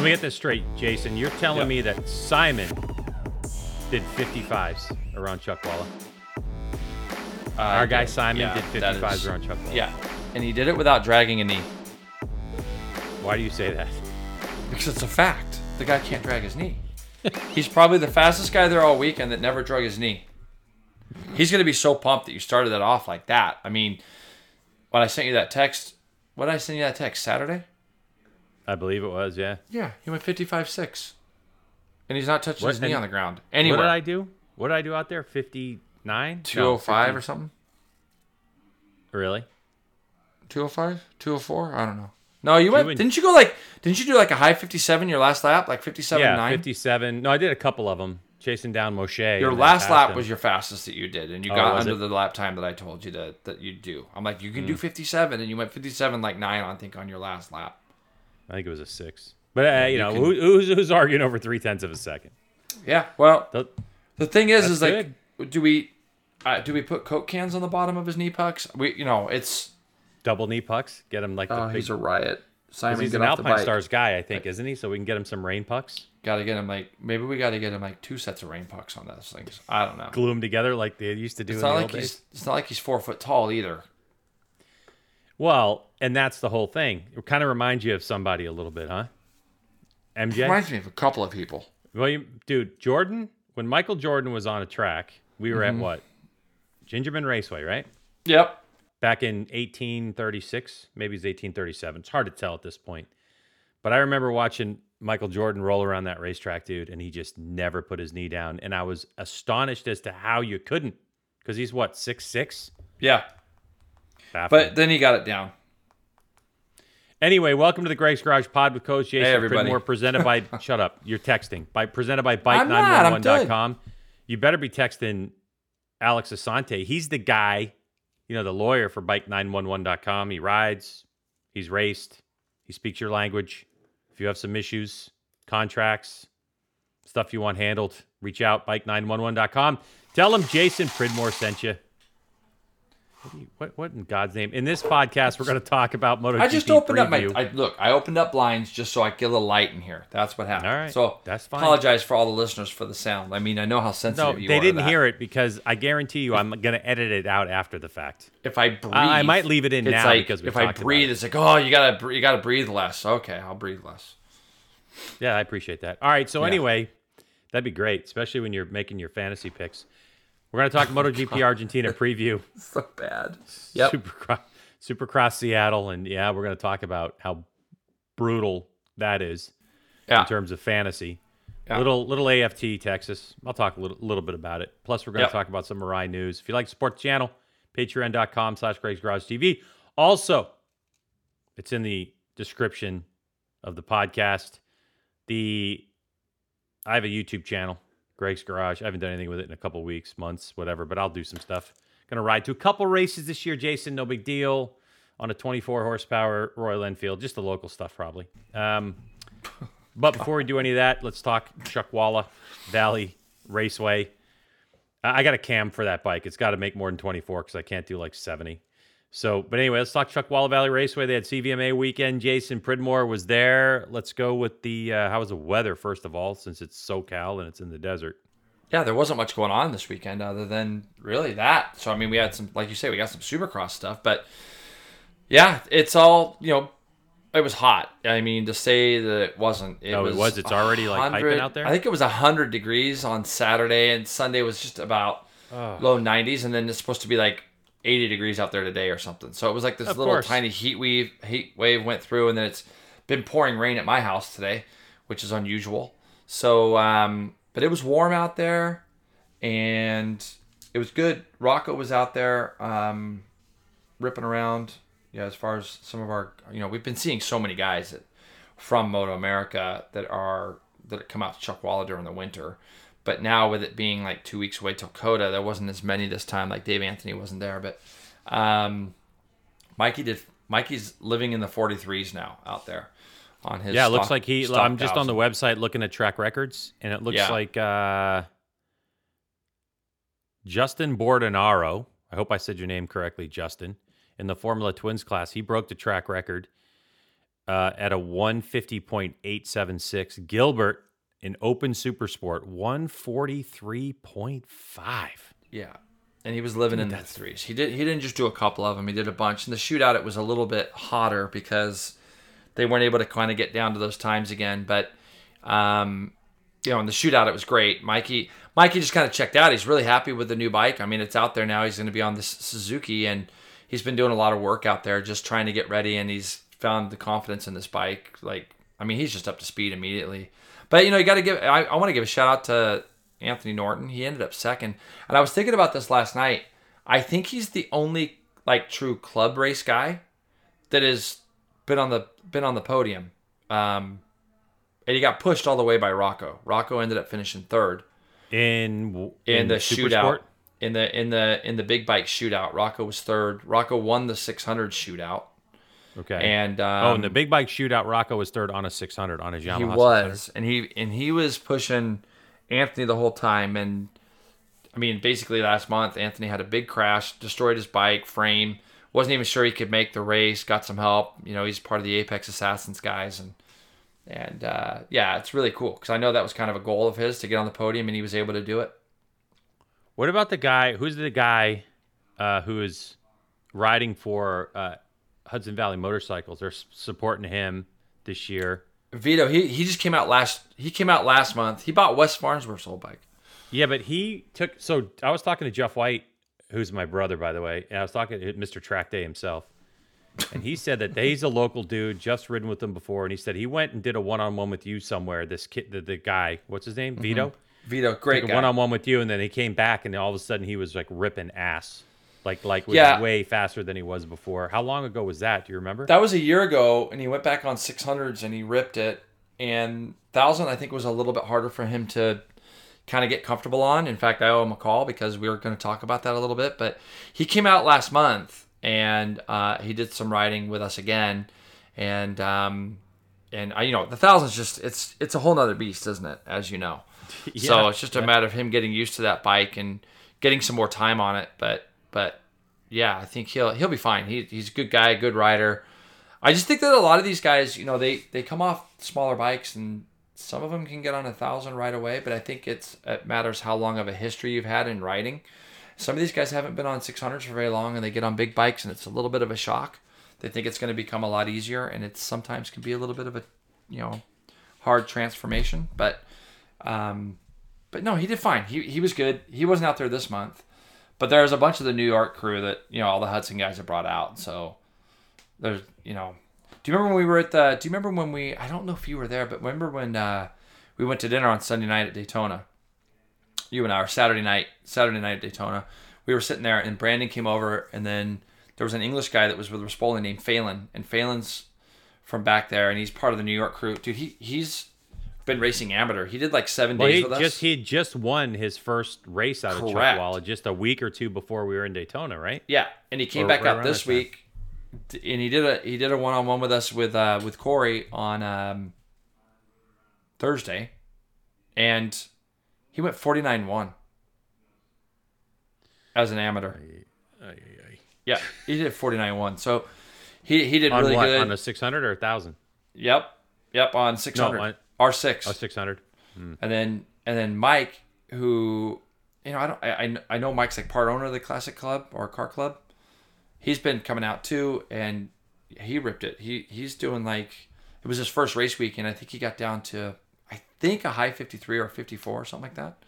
let me get this straight, Jason. You're telling Yep. me that Simon did 55s around Chuckwalla. Uh, Our guy Simon yeah, did 55s is- around Chuckwalla. Yeah, and he did it without dragging a knee Why do you say that? because it's a fact. The guy can't drag his knee. He's probably the fastest guy there all weekend that never drug his knee. He's gonna be so pumped that you started that off like that. I mean, when I sent you that text, what did I send you that text Saturday? I believe it was, yeah. Yeah, he went 55-6. and he's not touching What- his knee on the ground Anyway, What did I do? What did I do out there? 59? 205 or something. Really? 205, 204. I don't know. No, you went. didn't you go like? Didn't you do like a high 57 your last lap, like 57 yeah, 9? 57. No, I did a couple of them, chasing down Moshe. Your last lap him. was your fastest that you did, and you Oh, got under it? The lap time that I told you that that you'd do. I'm like, you can do mm. 57, and you went 57 like nine, I think, on your last lap. I think it was a six. But, uh, you, you know, can- who, who's, who's arguing over three tenths of a second? Yeah. Well, The- the thing is, is like, do we, uh, do we put Coke cans on the bottom of his knee pucks? We, you know, it's. double knee pucks. Get him like the Oh, big. he's a riot. Simon, he's an Alpine. Stars guy, I think, isn't he? So we can get him some rain pucks, Got to get him like maybe we got to get him like two sets of rain pucks on those things. I don't know. glue them together like they used to do It's in not the like old days. It's not like he's four foot tall either. Well, and that's the whole thing. It kind of reminds you of somebody a little bit, huh? MJ. Reminds me of a couple of people. Well, you, dude, Jordan. When Michael Jordan was on a track, we were Mm-hmm. at what? Gingerman Raceway, right? Yep. Back in 1836, maybe it's 1837. It's hard to tell at this point. But I remember watching Michael Jordan roll around that racetrack, dude, and he just never put his knee down. And I was astonished as to how you couldn't, because he's what six six. Yeah. But then he got it down. Anyway, welcome to the Greg's Garage Pod with Coach Jason everybody. Pridmore, presented by shut up. You're texting. By presented by I'm not, I'm bike911.com. You better be texting Alex Asante. He's the guy, you know, the lawyer for bike911.com. He rides, he's raced, he speaks your language. If you have some issues, contracts, stuff you want handled, reach out bike911.com. Tell him Jason Pridmore sent you. What, you- what, what in God's name? In this podcast, we're going to talk about MotoGP I just opened up preview. my I, look. I opened up blinds just so I get a little light in here. That's what happened. All right. So That's fine. Apologize for all the listeners for the sound. I mean, I know how sensitive No, you they are. didn't hear it because I guarantee you I'm going to edit it out after the fact. If I breathe, I- I might leave it in now like, because if I breathe, it. it's like oh, you gotta you gotta breathe less. Okay, I'll breathe less. Yeah, I appreciate that. All right, so Yeah. anyway, that'd be great, especially when you're making your fantasy picks. We're going to talk MotoGP Argentina preview, So bad. Yep. Supercross, Supercross Seattle, and yeah, we're going to talk about how brutal that is Yeah. in terms of fantasy. Yeah. Little little AFT Texas. I'll talk a little, little bit about it. Plus, we're going to talk about some Arai news. If you like to support the channel, patreon.com slash Greg's Garage TV. Also, it's in the description of the podcast. The I have a YouTube channel, Greg's Garage. I haven't done anything with it in a couple weeks, months, whatever, but I'll do some stuff. Gonna ride to a couple races this year, Jason. No big deal. On a 24 horsepower Royal Enfield, just the local stuff, probably. Um, but before we do any of that, let's talk Chuckwalla Valley Raceway. I I got a cam for that bike. It's got to make more than 24 because I can't do like 70. So, but anyway, let's talk Chuckwalla Valley Raceway. They had CVMA weekend. Jason Pridmore was there. Let's go with the uh, how was the weather first of all, since it's SoCal and it's in the desert. Yeah, there wasn't much going on this weekend other than really that. So I mean, we had some, like you say, we got some Supercross stuff, but yeah, it's all you know. It was hot. I mean, to say that it wasn't, it Oh, it was. was? It's already, like, piping out there? I think it was hundred degrees on Saturday, and Sunday was just about low nineties, and then it's supposed to be like eighty degrees out there today or something. So it was like this Of little course. tiny heat wave. Heat wave went through, and then it's been pouring rain at my house today, which is unusual. So, um, but it was warm out there and it was good. Rocco was out there um, ripping around. Yeah, as far as some of our, you know, we've been seeing so many guys that, from Moto America that are that come out to Chuckwalla during the winter. But now with it being like two weeks away till Coda, there wasn't as many this time. Like Dave Anthony wasn't there, but um, Mikey did. Mikey's living in the 43s now out there on his. yeah, it looks like he. I'm just on the website looking at track records, and it looks Yeah. like uh, Justin Bordenaro. I hope I said your name correctly, Justin. In the Formula Twins class, he broke the track record. uh, at a 150.876. Gilbert in Open Super Sport 143.5. Yeah, and he was living in the threes. He did. He didn't just do a couple of them. He did a bunch. In the shootout, it was a little bit hotter because they weren't able to kind of get down to those times again. But um, you know, in the shootout, it was great. Mikey, Mikey just kind of checked out. He's really happy with the new bike. I mean, it's out there now. He's going to be on this Suzuki, and he's been doing a lot of work out there, just trying to get ready. And he's found the confidence in this bike. Like, I mean, he's just up to speed immediately. But you know, you got to give. I, I want to give a shout out to Anthony Norton. He ended up second, and I was thinking about this last night. I think he's the only like true club race guy that has been on the been on the podium. Um, and he got pushed all the way by Rocco. Rocco ended up finishing third In, in, the Super shootout. Sport? In the in the in the big bike shootout, Rocco was third. Rocco won the 600 shootout, Okay. and um, oh, in the big bike shootout, Rocco was third on a 600 on his Yamaha. he 600. was, and he and he was pushing Anthony the whole time. And I mean, basically last month, Anthony had a big crash, destroyed his bike frame. wasn't even sure he could make the race. Got some help. You know, he's part of the Apex Assassins guys, and and uh, yeah, it's really cool because I know that was kind of a goal of his to get on the podium, and he was able to do it. What about the guy? Who's the guy uh, who is riding for uh, Hudson Valley Motorcycles? They're supporting him this year. Vito, he he just came out last. He came out last month. He bought West Farnsworth's old bike. Yeah, but he took. So I was talking to Jeff White, who's my brother, by the way, and I was talking to Mr. Track Day himself, and he said that he's a local dude, just ridden with them before, and he said he went and did a one-on-one with you somewhere. This kid, the, the guy, what's his name, mm-hmm. Vito, Vito, great took a guy. one-on-one with you, and then he came back, and all of a sudden he was like ripping ass, like like was Yeah. way faster than he was before. How long ago was that? Do you remember? That was a year ago, and he went back on 600s and he ripped it. And 1000, I think, was a little bit harder for him to kind of get comfortable on. In fact, I owe him a call because we were going to talk about that a little bit. But he came out last month and uh, he did some riding with us again. And, um, and I, you know, the thousand's just, it's, it's a whole nother beast, isn't it? As you know. so it's just a matter of him getting used to that bike and getting some more time on it. But, but yeah, I think he'll, he'll be fine. He, he's a good guy, a good rider. I just think that a lot of these guys, you know, they they come off smaller bikes and some of them can get on a thousand right away. But I think it's it matters how long of a history you've had in riding. Some of these guys haven't been on 600s for very long, and they get on big bikes, and it's a little bit of a shock. They think it's going to become a lot easier, and it sometimes can be a little bit of a, you know, hard transformation. But, um, but no, he did fine. He he was good. He wasn't out there this month, but there's a bunch of the New York crew that you know all the Hudson guys have brought out. So there's you know. Do you remember when we were at the do you remember when we i don't know if you were there but remember when uh we went to dinner on sunday night at daytona? You and i or saturday night saturday night at daytona. We were sitting there and brandon came over and then there was an english guy that was with Rispoli named phelan and phelan's from back there and he's part of the new york crew. Dude he he's been racing amateur. He did like seven well, days with just, us. He just won his first race out Correct. of Chuckwalla just a week or two before we were in Daytona, right? Yeah, and he came or back right out this week, time. and he did a he did a one on one with us with uh, with Corey on um, Thursday, and he went forty nine one as an amateur. Aye, aye, aye. Yeah, he did forty nine one. So he he did on really what? good on a six hundred or a thousand. Yep, yep, on six hundred. No, R6. R600. Hmm. And then and then Mike, who you know, I don't I, I know Mike's like part owner of the Classic Club or Car Club. He's been coming out too, and he ripped it. He he's doing like it was his first race week, and I think he got down to I think a high 53 or 54 or something like that.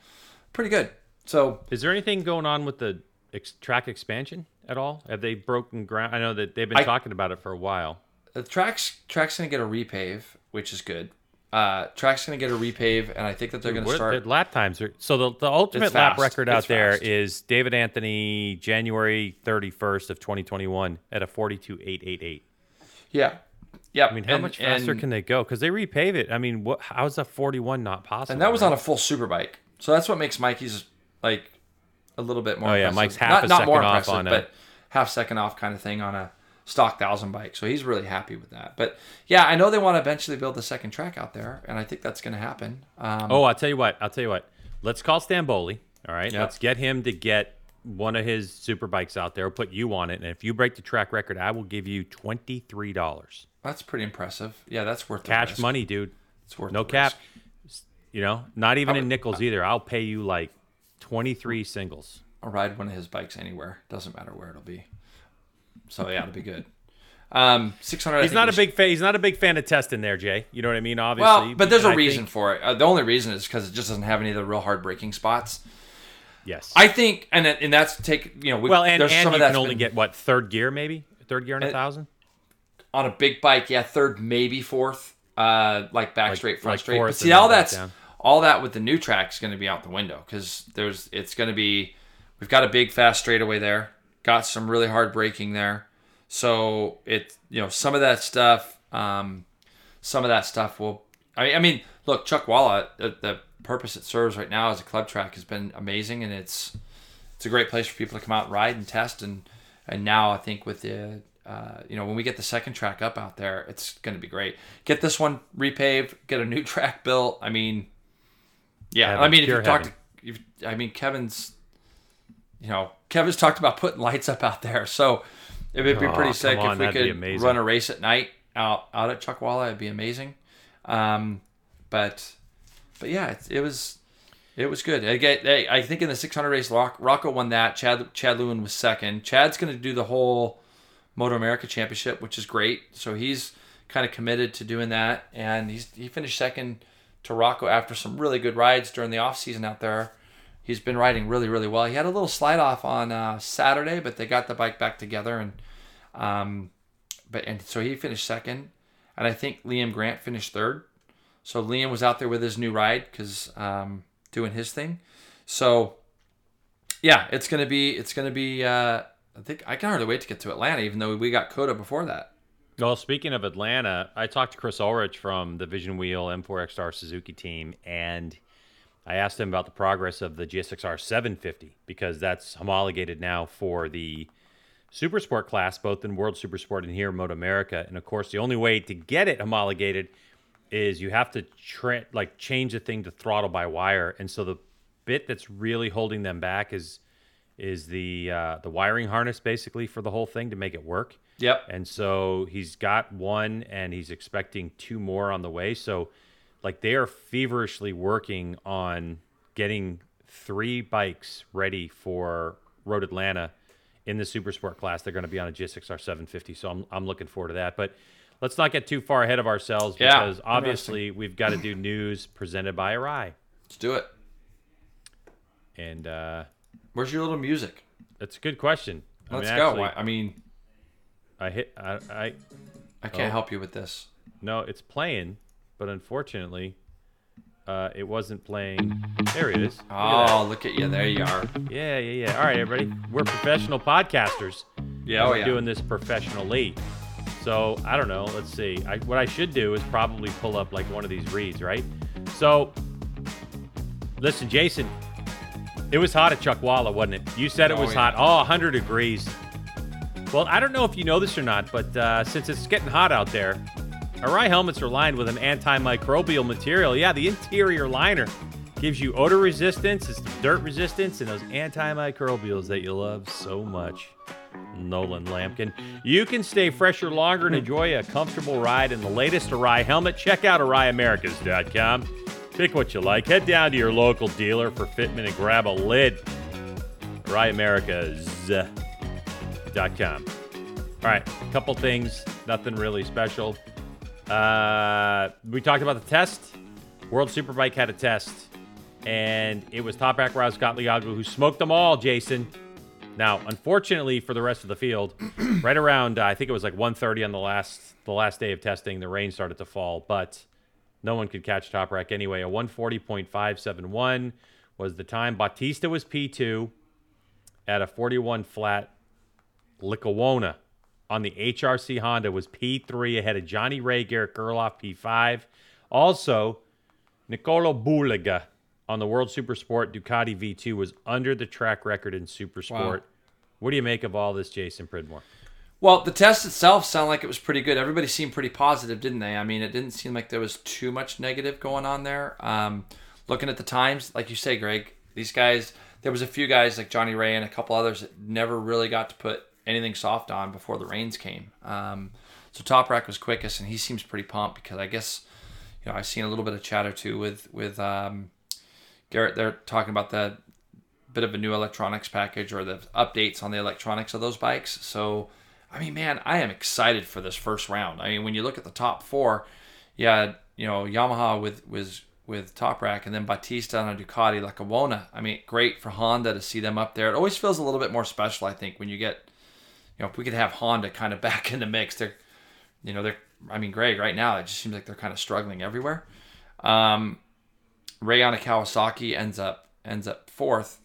Pretty good. So, is there anything going on with the ex- track expansion at all? Have they broken ground? I know that they've been I, talking about it for a while. The track's track's gonna get a repave, which is good. Uh, track's gonna get a repave, and I think that they're gonna start. the lap times are so the, the ultimate lap record out It's there fast. is David Anthony January 31st of 2021 at a 42.888. Yeah, yeah. I mean, how much faster can they go? Because they repave it. I mean, what? How is a 41 not possible? And that was right? on a full super bike. So that's what makes Mikey's like a little bit more. Oh, yeah, impressive. Mike's half not, a not second more off on a- but half second off kind of thing on a stock thousand bike. So he's really happy with that. But yeah, I know they want to eventually build the second track out there, and I think that's going to happen. Um, Oh, I'll tell you what. I'll tell you what. Let's call Stamboli. All right. Yeah. Let's get him to get one of his super bikes out there. We'll put you on it, and if you break the track record, I will give you twenty three dollars That's pretty impressive. Yeah, that's worth cash money, dude. It's worth No cap. risk. You know, not even I in would- nickels either. I'll pay you like twenty three singles. I'll ride one of his bikes anywhere. Doesn't matter where it'll be. So yeah, it'll be good. Um, six hundred. He's not a big fan. He's not a big fan of testing there, Jay. You know what I mean? Obviously, Well, but there's a I reason think- for it. Uh, the only reason is because it just doesn't have any of the real hard breaking spots. yes. I think, and and that's take you know. We, well, and, there's and some you of can only been- get what third gear, maybe third gear in a And- thousand. on a big bike, yeah, third, maybe fourth, uh, like back Like- straight, front like straight. But see, all that's down. all that with the new track is going to be out the window because there's it's going to be we've got a big fast straightaway there, got some really hard braking there, so it you know some of that stuff, um, some of that stuff will. I mean, I mean, look, Chuckwalla, the, the purpose it serves right now as a club track has been amazing, and it's it's a great place for people to come out and ride and test. And and now I think with the uh, you know when we get the second track up out there it's going to be great. Get this one repaved get a new track built. I mean yeah Heaven, I mean if you talked to if, I mean Kevin's you know Kevin's talked about putting lights up out there so it would be Oh, pretty sick on, if we could run a race at night out out at Chuckwalla it'd be amazing um, but but yeah it, it was it was good. Again, I think in the 600 race, Rock, Rocco won that. Chad Chad Lewin was second. Chad's going to do the whole Moto America Championship, which is great. So he's kind of committed to doing that, and he's he finished second to Rocco after some really good rides during the off season out there. He's been riding really really well. He had a little slide off on uh, Saturday, but they got the bike back together, and um, but and so he finished second, and I think Liam Grant finished third. So Liam was out there with his new ride because um, doing his thing. So yeah, it's gonna be it's gonna be. Uh, I think I can hardly wait to get to Atlanta, even though we got Coda before that. Well, speaking of Atlanta, I talked to Chris Ulrich from the Vision Wheel M4 ECSTAR Suzuki team, and I asked him about the progress of the GSXR 750 because that's homologated now for the Super Sport class, both in World Super Sport and here in Moto America. And of course, the only way to get it homologated is you have to tra- like change the thing to throttle by wire, and so the bit that's really holding them back is is the uh, the wiring harness basically for the whole thing to make it work. Yep. And so he's got one and he's expecting two more on the way. So like they are feverishly working on getting three bikes ready for Road Atlanta in the super sport class. They're going to be on a GSXR 750. So I'm, I'm looking forward to that. But let's not get too far ahead of ourselves Yeah, because obviously we've got to do news presented by Arai. Let's do it. And uh, Where's your little music? that's a good question. Let's mean, go. actually, I, I mean, I hit, I, I, I can't Oh. help you with this. No, it's playing, but unfortunately, uh, it wasn't playing. There it is. Look at Oh, look at you. There you are. yeah, yeah, yeah. All right, everybody, we're professional podcasters. Yeah, oh we're yeah. doing this professionally. So I don't know. Let's see. I, what I should do is probably pull up like one of these reads, right? So, listen, Jason. It was hot at Chuckwalla, wasn't it? You said it Oh, was yeah. hot. Oh, 100 degrees. Well, I don't know if you know this or not, but uh, since it's getting hot out there, Arai helmets are lined with an antimicrobial material. Yeah, the interior liner gives you odor resistance, it's dirt resistance, and those antimicrobials that you love so much. Nolan Lampkin. You can stay fresher longer and enjoy a comfortable ride in the latest Arai helmet. Check out AraiAmericas.com. Pick what you like. Head down to your local dealer for fitment and grab a lid. AraiAmericas.com. All right, a couple things, nothing really special. Uh, we talked about the test. World Superbike had a test, and it was Toprak Razgatlioglu who smoked them all, Jason. Now, unfortunately for the rest of the field, right around uh, I think it was like 1:30 on the last the last day of testing, the rain started to fall, but no one could catch Toprak anyway. A 140.571 was the time. Bautista was P2 at a 41 flat. Lecuona on the HRC Honda was P3 ahead of Johnny Rea, Garrett Gerloff P5. Also, Nicolo Bulega on the World Super Sport Ducati V2 was under the track record in Super Sport. What do you make of all this, Jason Pridmore? Well, the test itself sounded like it was pretty good. Everybody seemed pretty positive, didn't they? I mean, it didn't seem like there was too much negative going on there. Um, looking at the times, like you say, Greg, these guys there was a few guys like Johnny Rea and a couple others that never really got to put anything soft on before the rains came. Um, so Toprak was quickest, and he seems pretty pumped because I guess you know I've seen a little bit of chatter too with with um, Garrett. They're talking about the bit of a new electronics package or the updates on the electronics of those bikes. So I mean, man, I am excited for this first round. I mean, when you look at the top four, yeah, you know Yamaha with with with Toprak, and then Bautista on a Ducati Lecuona. I mean, great for Honda to see them up there. It always feels a little bit more special, I think, when you get, know, if we could have Honda kind of back in the mix. They're, you know, they're. I mean, Greg, right now it just seems like they're kind of struggling everywhere. Um, Rea on a Kawasaki ends up ends up fourth.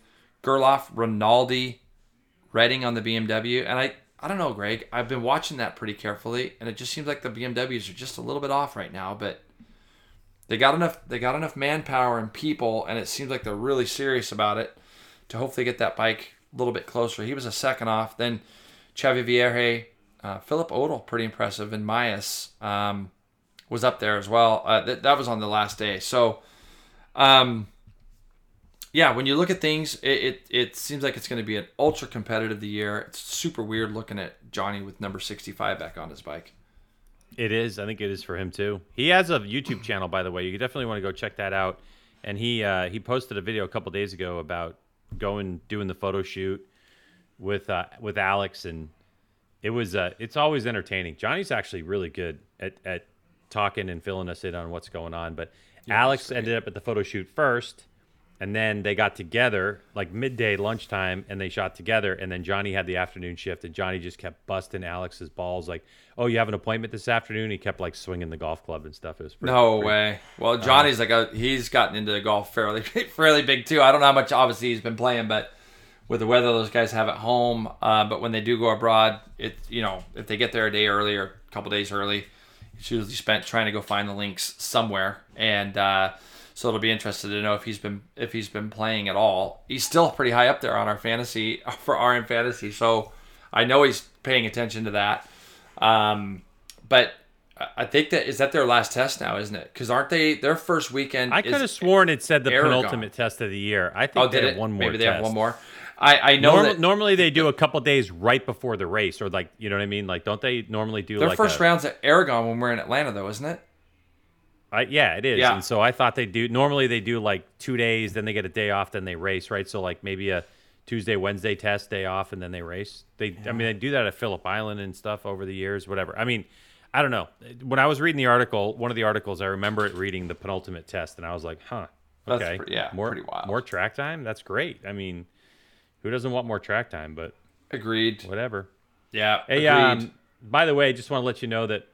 Gerloff, Rinaldi, Redding on the BMW, and I I don't know, Greg. I've been watching that pretty carefully, and it just seems like the BMWs are just a little bit off right now. But they got enough. They got enough manpower and people, and it seems like they're really serious about it to hopefully get that bike a little bit closer. He was a second off. Then Xavi Vierge, uh, Philipp Oettl, pretty impressive, and Myas um, was up there as well. Uh, th- that was on the last day. So, um, yeah, when you look at things, it, it, it seems like it's going to be an ultra competitive the year. It's super weird looking at Johnny with number 65 back on his bike. It is. I think it is for him too. He has a YouTube channel, by the way. You definitely want to go check that out. And he uh, he posted a video a couple days ago about going doing the photo shoot with uh, with Alex, and it was uh, it's always entertaining. Johnny's actually really good at at talking and filling us in on what's going on. But yeah, Alex ended up at the photo shoot first and then they got together like midday lunchtime and they shot together and then johnny had the afternoon shift and johnny just kept busting alex's balls like oh you have an appointment this afternoon he kept like swinging the golf club and stuff it was pretty, no pretty, way well johnny's uh, like a, he's gotten into the golf fairly fairly big too i don't know how much obviously he's been playing but with the weather those guys have at home uh, but when they do go abroad it you know if they get there a day early or a couple days early it's usually spent trying to go find the links somewhere and uh, so it'll be interesting to know if he's been if he's been playing at all. He's still pretty high up there on our fantasy for RM fantasy, so I know he's paying attention to that. Um, but I think that is that their last test now, isn't it? Because aren't they their first weekend? I could have sworn it said the Aragon. penultimate test of the year. I think oh, they have one more. Maybe they test. have one more. I, I know that, normally they do a couple days right before the race, or like you know what I mean. Like, don't they normally do their like first a, rounds at Aragon when we're in Atlanta, though, isn't it? I, yeah, it is. Yeah. And so I thought they do. Normally they do like two days, then they get a day off, then they race, right? So like maybe a Tuesday, Wednesday test, day off, and then they race. They, yeah. I mean, they do that at Phillip Island and stuff over the years, whatever. I mean, I don't know. When I was reading the article, one of the articles, I remember it reading the penultimate test, and I was like, huh, okay, pretty, yeah, more, pretty wild. More track time. That's great. I mean, who doesn't want more track time? But agreed. Whatever. Yeah. Hey, um, by the way, just want to let you know that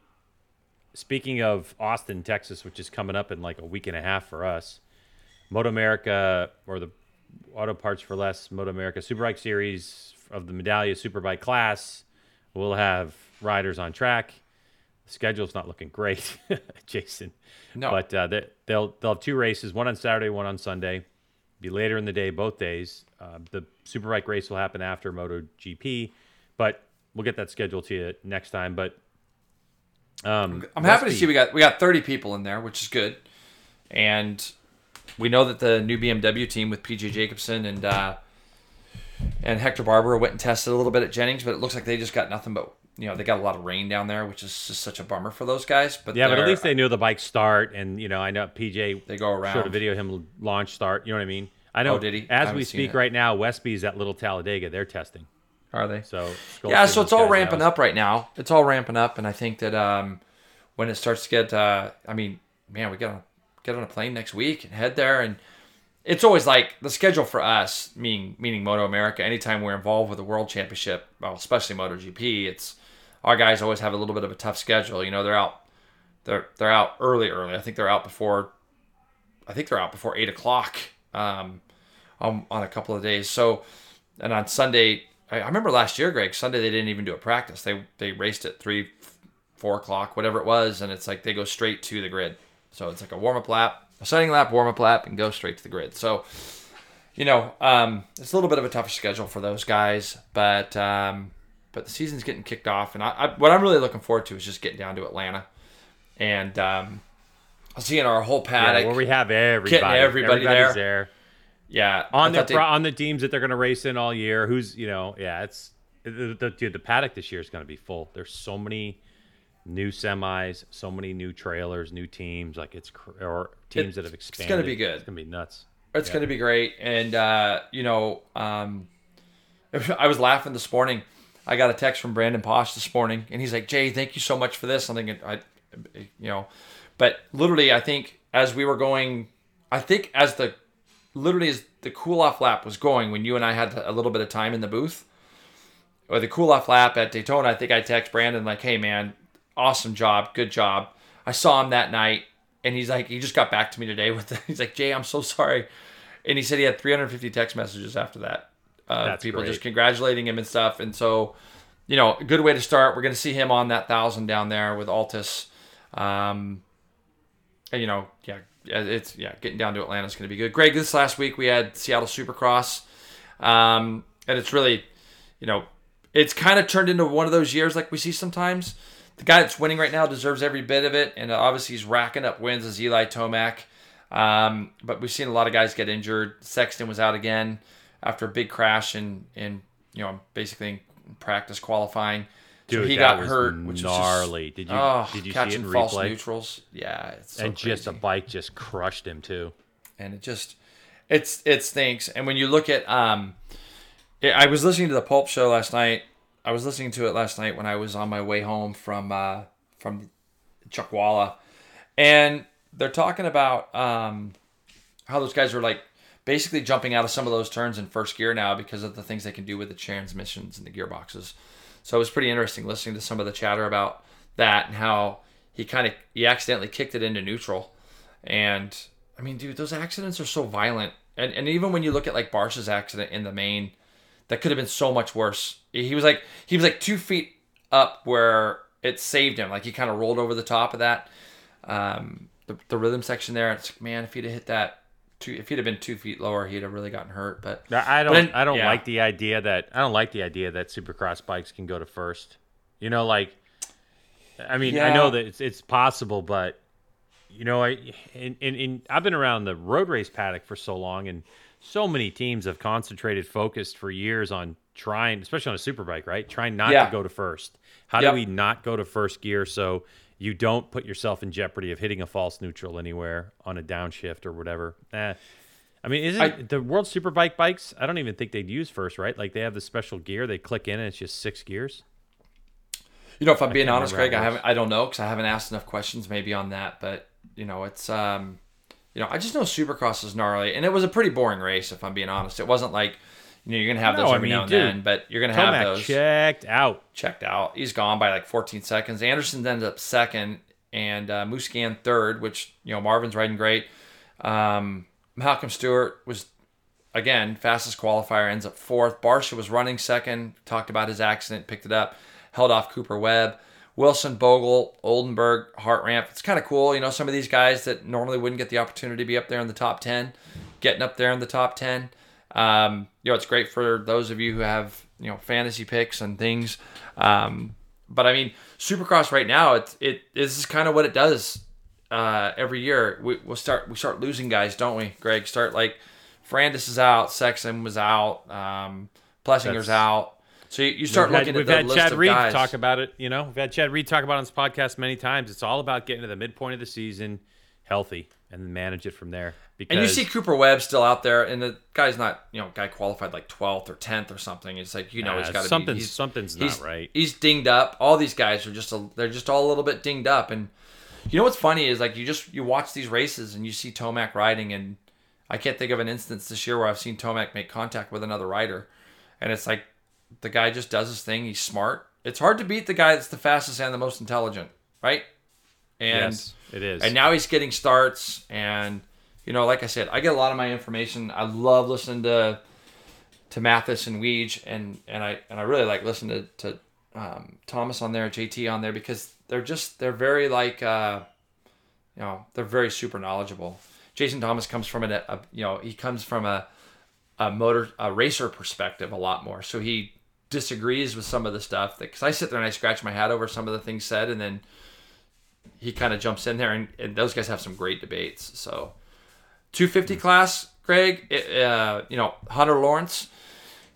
speaking of Austin, Texas, which is coming up in like a week and a half for us, Moto America or the Auto Parts for Less Moto America Superbike Series of the Medallia Superbike class will have riders on track. The schedule's not looking great, Jason. No, but uh, they, will they'll have two races, one on Saturday, one on Sunday. Be later in the day, both days. Uh, the Superbike race will happen after Moto GP, but we'll get that scheduled to you next time. But um, I'm happy to see we got we got 30 people in there, which is good, and we know that the new BMW team with PJ Jacobsen and uh, and Hector Barbera went and tested a little bit at Jennings, but it looks like they just got nothing but you know they got a lot of rain down there, which is just such a bummer for those guys. But yeah, but at least they knew the bike start, and you know I know PJ they go around showed a video of him launch start. You know what I mean? I know. Oh, did he? As we speak right now, Westby's at Little Talladega. They're testing. Are they? So yeah, so it's all ramping up right now. It's all ramping up, and I think that um, when it starts to get, uh, I mean, man, we get on get on a plane next week and head there, and it's always like the schedule for us, meaning meaning Moto America. Anytime we're involved with a World Championship, well, especially MotoGP, it's our guys always have a little bit of a tough schedule. You know, they're out, they're they're out early, early. I think they're out before, I think they're out before eight o'clock, um, on on a couple of days. So, and on Sunday I, I remember last year, Greg. Sunday they didn't even do a practice. They they raced at three, four o'clock, whatever it was, and it's like they go straight to the grid. So it's like a warm up lap, a setting lap, warm up lap, and go straight to the grid. So, you know, um, it's a little bit of a tougher schedule for those guys, but um, but the season's getting kicked off, and I, I, what I'm really looking forward to is just getting down to Atlanta, and um, seeing our whole paddock yeah, where we have everybody, everybody there. there. yeah, I on their thought they- on the teams that they're going to race in all year. Who's you know, yeah, it's the, the, dude, the paddock this year is going to be full. There's so many new semis, so many new trailers, new teams. Like it's or teams It- that have expanded. it's gonna be good. It's going to be nuts. It's going to be great. And, uh, you know, um, I was laughing this morning. I got a text from Brandon Paasch this morning, and he's like, Jay, thank you so much for this. I'm thinking, I, you know, but literally, I think as we were going, I think as the, literally as the cool off lap was going, when you and I had a little bit of time in the booth, or the cool off lap at Daytona, I think I text Brandon, like, hey, man, awesome job. Good job. I saw him that night and he's like, he just got back to me today with, he's like, Jay, I'm so sorry. And he said he had 350 text messages after that. Uh, people great. just congratulating him and stuff. And so, you know, a good way to start. We're going to see him on that thousand down there with Altus. Um, you know, yeah, it's yeah, getting down to Atlanta is going to be good. Greg, this last week we had Seattle Supercross, um, and it's really, you know, it's kind of turned into one of those years like we see sometimes. The guy that's winning right now deserves every bit of it, and obviously he's racking up wins as Eli Tomac. Um, but we've seen a lot of guys get injured. Sexton was out again after a big crash in in you know basically in practice qualifying. So Dude, he that got hurt, which is gnarly. Did you oh, did you see it catching in false replay? neutrals? Yeah, it's so and just a bike just crushed him too. and it just it's it stinks. And when you look at um, I was listening to the Pulp Show last night. I was listening to it last night when I was on my way home from uh, from Chuckwalla, and they're talking about um, how those guys are like basically jumping out of some of those turns in first gear now because of the things they can do with the transmissions and the gearboxes. So it was pretty interesting listening to some of the chatter about that and how he kind of he accidentally kicked it into neutral. And I mean, dude, those accidents are so violent. And and even when you look at like Barcia's accident in the main, that could have been so much worse. He was like he was like two feet up where it saved him. Like he kind of rolled over the top of that. Um, the, the rhythm section there. It's like, man, if he'd have hit that two, if he'd have been two feet lower, he'd have really gotten hurt. But I don't. then- I don't yeah. like the idea that I don't like the idea that Supercross bikes can go to first. You know, like, I mean, I know that it's it's possible, but you know, I in, in, in I've been around the road race paddock for so long, and so many teams have concentrated, focused for years on trying, especially on a superbike, right? Trying not Yeah. to go to first. How Yep. do we not go to first gear so you don't put yourself in jeopardy of hitting a false neutral anywhere on a downshift or whatever? Eh. I mean, isn't I- the World Superbike bikes? I don't even think they'd use first, right? Like they have the special gear, they click in and it's just six gears. You know, if I'm being honest, Greg, I haven't, I don't know because I haven't asked enough questions maybe on that. But you know, it's, um, you know, I just know Supercross is gnarly, and it was a pretty boring race. If I'm being honest, it wasn't like, you know, you're gonna have No, those I every mean, now and dude, then, but you're gonna have those checked out. checked out. He's gone by like 14 seconds. Anderson ends up second, and uh, Musquin third, which you know Marvin's riding great. Um, Malcolm Stewart was again fastest qualifier, ends up fourth. Barcia was running second. Talked about his accident, picked it up, held off Cooper Webb. Wilson, Bogle, Oldenburg, Hartranft. It's kind of cool, you know, some of these guys that normally wouldn't get the opportunity to be up there in the top 10, getting up there in the top 10. Um, you know, it's great for those of you who have, you know, fantasy picks and things. Um, but I mean, Supercross right now, it's, it, this is kind of what it does uh, every year. We, we'll start, we start losing guys, don't we, Greg? Start like Ferrandis is out, Sexton was out, um, Plessinger's That's- out. So you, you start looking had, at the had list Chad of Reed guys. talk about it. You know, we've had Chad Reed talk about it on this podcast many times. It's all about getting to the midpoint of the season healthy and manage it from there. Because And you see Cooper Webb still out there, and the guy's not, you know, guy qualified like 12th or 10th or something. It's like, you know, Nah, he's got to be. something's he's- something's he's, not right. He's dinged up. All these guys are just, a, they're just all a little bit dinged up. And you know what's funny is like you just, you watch these races and you see Tomac riding, and I can't think of an instance this year where I've seen Tomac make contact with another rider. And it's like the guy just does his thing. He's smart. It's hard to beat the guy that's the fastest and the most intelligent, right? And yes, it is. and now he's getting starts and you know like i said i get a lot of my information. I love listening to to matthes and weege and and i and i really like listening to, to um, thomas on there jt on there because they're just they're very like uh you know they're very super knowledgeable. Jason thomas comes from a, a you know he comes from a a motor a racer perspective a lot more. So he disagrees with some of the stuff that because i sit there and i scratch my head over some of the things said and then he kind of jumps in there and, and those guys have some great debates so 250 class Craig, it, uh, you know, Hunter Lawrence,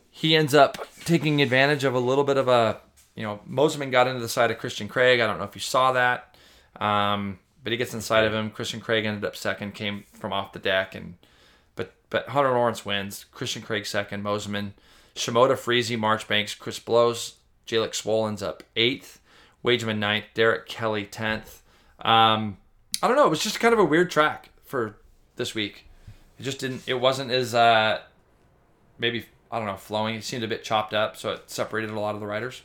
he ends up taking advantage of a little bit of a, you know, Mosiman got into the side of Christian Craig. I don't know if you saw that, um, but he gets inside of him. Christian Craig ended up second, came from off the deck, and but but Hunter Lawrence wins. Christian Craig second, Mosiman, Shimoda Freezy, Marchbanks, Chris Blose, Jalek Swollens up eighth, Wageman ninth, Derek Kelley tenth. Um, I don't know. It was just kind of a weird track for this week. It just didn't. It wasn't as uh, maybe I don't know flowing. It seemed a bit chopped up, so it separated a lot of the riders.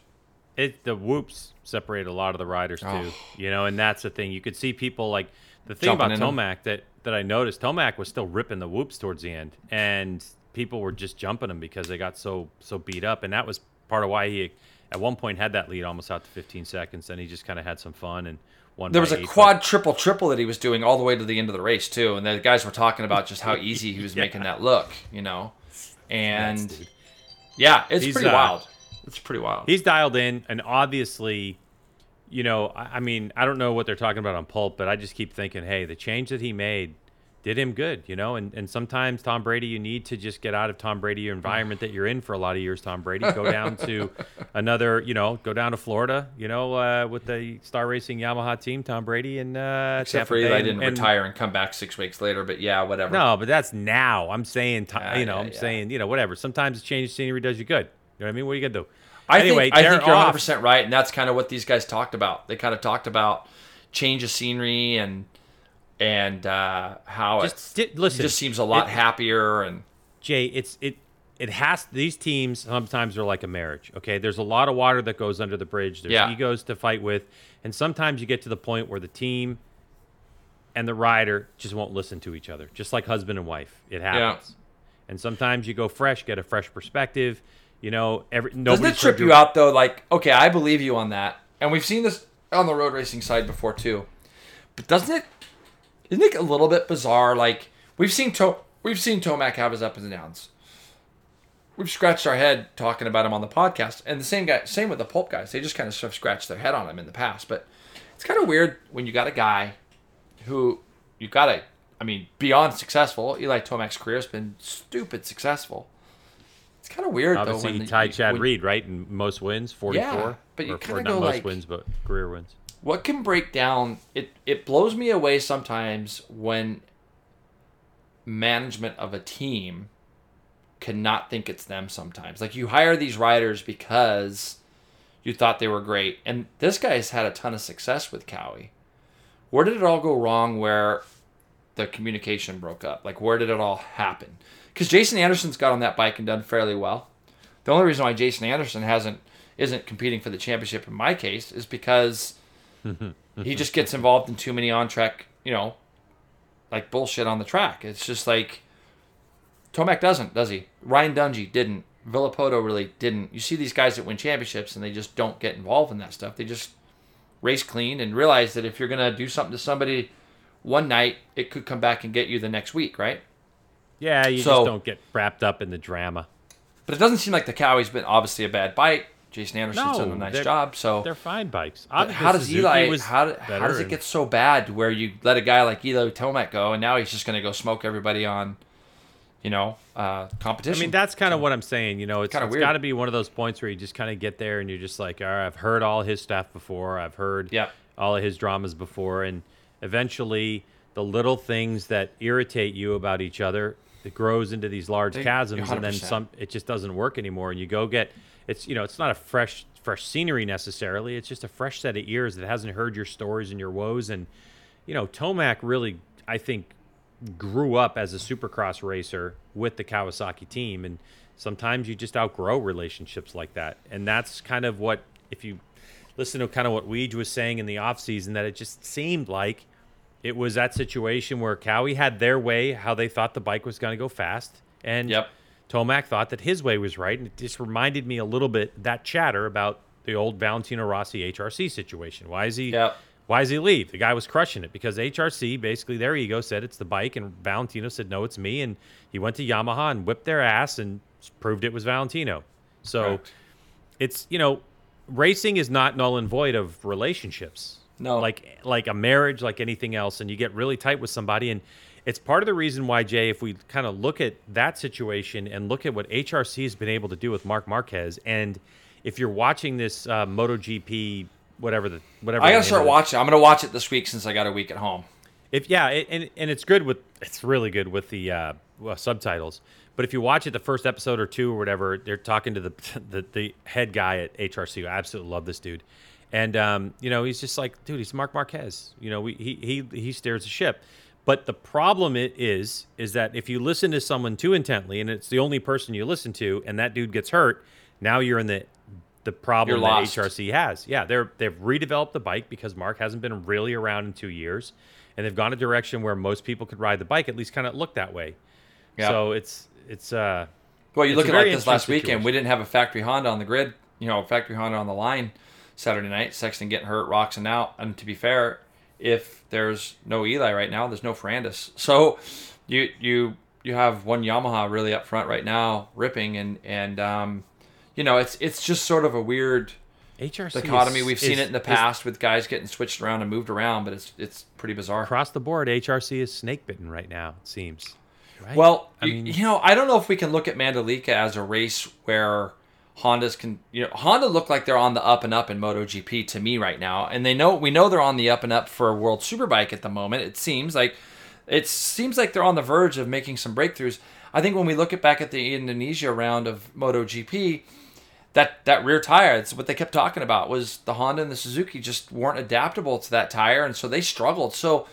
It the whoops separated a lot of the riders too. Oh. You know, and that's the thing. You could see people like the thing Jumping about in them. Tomac that that I noticed. Tomac was still ripping the whoops towards the end, and people were just jumping him because they got so so beat up, and that was part of why he at one point had that lead almost out to 15 seconds. Then he just kind of had some fun and won. There was a eight, quad triple triple that he was doing all the way to the end of the race too, and the guys were talking about just how easy he was making that look, you know. And yeah, it's He's, pretty uh, wild. It's pretty wild. he's dialed in and obviously you know I, I mean i don't know what they're talking about on pulp but i just keep thinking hey the change that he made did him good you know and, and sometimes tom brady you need to just get out of tom brady your environment that you're in for a lot of years tom brady go down to another you know go down to florida you know uh, with the star racing yamaha team tom brady and uh Except Tampa for Eli didn't and- retire and come back six weeks later, but yeah, whatever. no, but that's now. I'm saying, ti Yeah, you know, yeah, I'm yeah. saying, you know, whatever. Sometimes a change of scenery does you good. You know what I mean? What are you gonna do? I anyway, think, I think you're 100 percent right, and that's kind of what these guys talked about. They kind of talked about change of scenery and and uh, how Just di- listen, it just seems a lot it- happier and Jay, it's it it has these teams sometimes are like a marriage. Okay, there's a lot of water that goes under the bridge. There's Yeah. egos to fight with, and sometimes you get to the point where the team and the rider just won't listen to each other, just like husband and wife. It happens. And sometimes you go fresh, get a fresh perspective. You know, every Doesn't it trip you out though? Like, okay, I believe you on that, and we've seen this on the road racing side before too. But doesn't it? Isn't it a little bit bizarre? Like we've seen to- we've seen Tomac have his ups and downs. We've scratched our head talking about him on the podcast, and the same guy, same with the pulp guys. They just kind of sort of scratched their head on him in the past. But it's kind of weird when you got a guy who you got a, I mean, beyond successful. Eli Tomac's career has been stupid successful. It's kind of weird Obviously, though. he When tied Chad when- Reed, right? In most wins, 44. but you kinda or go not most like- wins, but career wins. What can break down it it blows me away sometimes when management of a team cannot think it's them sometimes. Like you hire these riders because you thought they were great and this guy's had a ton of success with Kawi. Where did it all go wrong where the communication broke up? Like where did it all happen? Because jason anderson's got on that bike and done fairly well. The only reason why jason anderson hasn't isn't competing for the championship in my case is because he just gets involved in too many on track, you know, like bullshit on the track. It's just like Tomac doesn't, does he? Ryan Dungey didn't. Villopoto really didn't. You see these guys that win championships and they just don't get involved in that stuff. They just race clean and realize that if you're gonna do something to somebody one night, it could come back and get you the next week, right? Yeah, you So- just don't get wrapped up in the drama. But it doesn't seem like the Kawi's been obviously a bad bike. Jason Anderson's No, done a nice job. So They're fine bikes. How does Suzuki Eli? How, how does it get so bad where you let a guy like Eli Tomac go, and now he's just going to go smoke everybody on, you know, uh, competition? I mean, that's kind of what I'm saying. You know, it's, it's got to be one of those points where you just kind of get there and you're just like, all right, I've heard all his stuff before. I've heard Yeah. all of his dramas before. And eventually, the little things that irritate you about each other, it grows into these large They- chasms, and then some. It just doesn't work anymore. And you go get it's you know it's not a fresh fresh scenery necessarily. It's just a fresh set of ears that hasn't heard your stories and your woes. And you know, Tomac really, I think, grew up as a supercross racer with the Kawasaki team and sometimes you just outgrow relationships like that and that's kind of what if you listen to kind of what Weege was saying in the offseason that it just seemed like it was that situation where Kawi had their way how they thought the bike was going to go fast and Yep. Tomac thought that his way was right and it just reminded me a little bit that chatter about the old Valentino Rossi HRC situation why is he Yep. why does he leave? The guy was crushing it because HRC basically their ego said it's the bike, and Valentino said no, it's me, and he went to Yamaha and whipped their ass and proved it was Valentino. So Correct. it's you know, racing is not null and void of relationships. No. like like a marriage, like anything else, and you get really tight with somebody, and it's part of the reason why Jay, if we kind of look at that situation and look at what HRC has been able to do with Marc Marquez, and if you're watching this uh, MotoGP, whatever the whatever, I gotta start watching. I'm gonna watch it this week since I got a week at home. If yeah, it, and and it's good with it's really good with the uh, well, subtitles. But if you watch it, the first episode or two or whatever, they're talking to the the, the head guy at HRC. I absolutely love this dude, and um, you know he's just like, dude, he's Marc Marquez. You know, we, he he he steers the ship. But the problem it is is that if you listen to someone too intently, and it's the only person you listen to, and that dude gets hurt, now you're in the the problem You're that lost. HRC has. Yeah, they're they've redeveloped the bike because Marc hasn't been really around in two years, and they've gone a direction where most people could ride the bike. At least kind of look that way. Yeah. So it's it's uh Well, you look at like this last interesting weekend. We didn't have a factory Honda on the grid. You know, factory Honda on the line Saturday night. Sexton getting hurt, Roczen out. And to be fair, if there's no Eli right now, there's no Ferrandis. So you you you have one Yamaha really up front right now, ripping, and and um, you know, it's it's just sort of a weird HRC dichotomy. is- We've seen is- it in the is past with guys getting switched around and moved around, but it's it's pretty bizarre. across the board. HRC is snake bitten right now. It seems. Right? Well, I you, mean, you know, I don't know if we can look at Mandalika as a race where Hondas can, you know, Honda look like they're on the up and up in MotoGP to me right now, and they know we know they're on the up and up for a World Superbike at the moment. It seems like it seems like they're on the verge of making some breakthroughs. I think when we look at back at the Indonesia round of MotoGP, that that rear tire, it's what they kept talking about was the Honda and the Suzuki just weren't adaptable to that tire, and so they struggled. So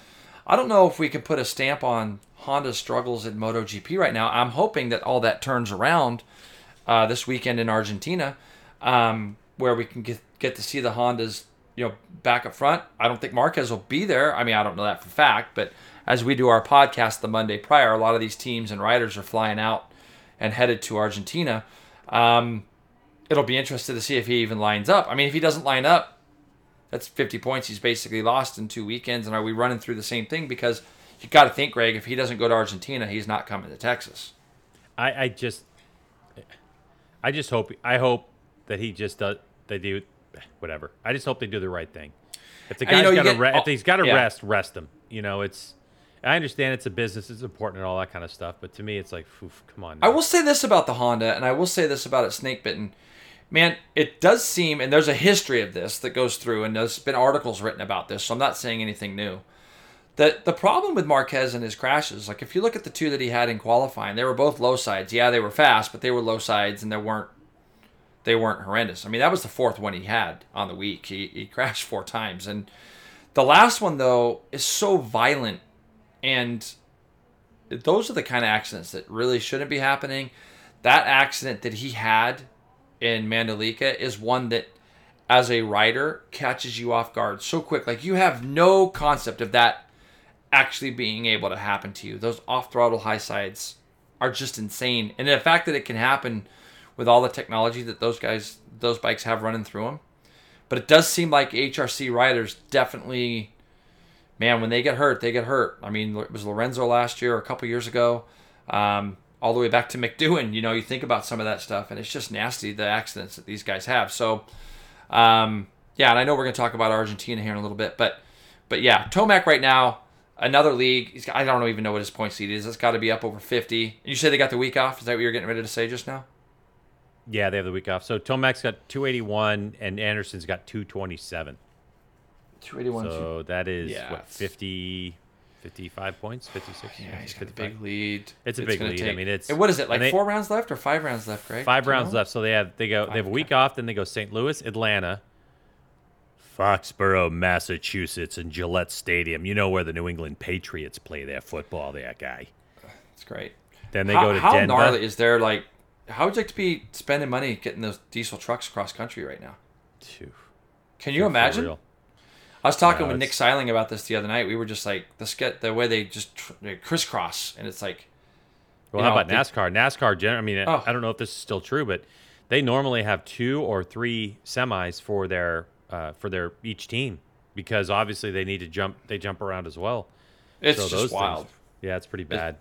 I don't know if we could put a stamp on Honda's struggles in MotoGP right now. I'm hoping that all that turns around uh, this weekend in Argentina, um, where we can get get to see the Hondas, you know, back up front. I don't think Marquez will be there. I mean, I don't know that for fact, but as we do our podcast the Monday prior, a lot of these teams and riders are flying out and headed to Argentina. Um, it'll be interesting to see if he even lines up. I mean, if he doesn't line up, that's 50 points he's basically lost in two weekends. And are we running through the same thing? Because you got to think, Greg, if he doesn't go to Argentina, he's not coming to Texas. I, I just I just hope I hope that he just does they do whatever. I just hope they do the right thing. If the uh, you guy's got to re- if he's got to yeah. rest, rest him. You know, it's I understand it's a business, it's important and all that kind of stuff, but to me it's like, oof, come on. I will say this about the Honda, and I will say this about it snake bitten. Man, it does seem, and there's a history of this that goes through, and there's been articles written about this, so I'm not saying anything new. That the problem with Marquez and his crashes, like if you look at the two that he had in qualifying, they were both low sides. Yeah, they were fast, but they were low sides, and they weren't they weren't horrendous. I mean, that was the fourth one he had on the week. He he crashed four times, and the last one though is so violent, and those are the kind of accidents that really shouldn't be happening. That accident that he had in Mandalika is one that, as a rider, catches you off guard so quick. Like you have no concept of that actually being able to happen to you. Those off throttle high sides are just insane, and the fact that it can happen with all the technology that those guys, those bikes have running through them. But it does seem like HRC riders definitely man, when they get hurt, they get hurt. I mean, it was Lorenzo last year, a couple years ago, um, all the way back to Mick Doohan. You know, you think about some of that stuff, and it's just nasty the accidents that these guys have. So, um, yeah, and I know we're going to talk about Argentina here in a little bit, but but yeah, Tomac right now, another league. He's got, I don't even know what his point seed is. It's got to be up over fifty. You say they got the week off? Is that what you're getting ready to say just now? yeah, they have the week off. So Tomac's got 281 and Anderson's got 227. Two eighty one. So that is Yeah, what 50 55 points, 56. yeah, he's got a big lead. It's a big gonna lead. I mean, it's- and what is it like? they- four rounds left or five rounds left, Greg? Five rounds know? left, so they have they go they have a week okay. off. Then they go St. Louis, Atlanta, Foxborough, Massachusetts, and Gillette Stadium. You know where the New England Patriots play their football. There, guy. It's great. Then they how, go to how Denver. gnarly is there? Like, how would you like to be spending money getting those diesel trucks across country right now? Phew, Can you imagine? I was talking No, with Nick Seiling about this the other night. We were just like the skit, the way they just tr- they crisscross, and it's like, Well, how know, about they- NASCAR? NASCAR, gen- I mean, Oh. I don't know if this is still true, but they normally have two or three semis for their uh, for their each team because obviously they need to jump. They jump around as well. it's so just wild. Things, yeah, it's pretty bad.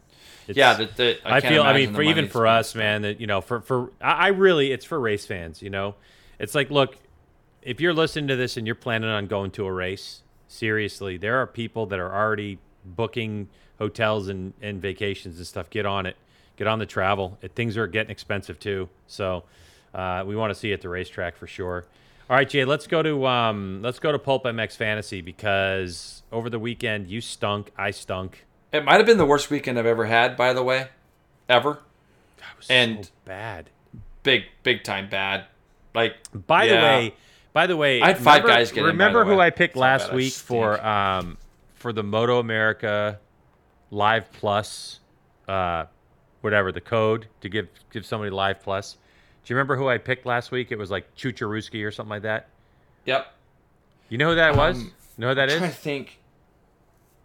It's- yeah, that that I, I, feel. I mean, for even for us, man, that you know, for for I, I really, it's for race fans. You know, it's like, look, if you're listening to this and you're planning on going to a race, seriously, there are people that are already booking hotels and, and vacations and stuff, get on it. Get on the travel. It, things are getting expensive too. So uh, we want to see you at the racetrack for sure. All right, Jay, let's go to um, let's go to Pulp MX Fantasy because over the weekend you stunk, I stunk. It might have been the worst weekend I've ever had, by the way, ever. And- so bad. Big, big time bad. Like, By the way, by the way, I had five remember- guys get Remember who way. I picked It's last week for um for the Moto America Live Plus, uh, whatever the code to give give somebody Live Plus. Do you remember who I picked last week? It was like Chucharuski or something like that. yep. You know who that was? Um, You know who that I'm trying to think.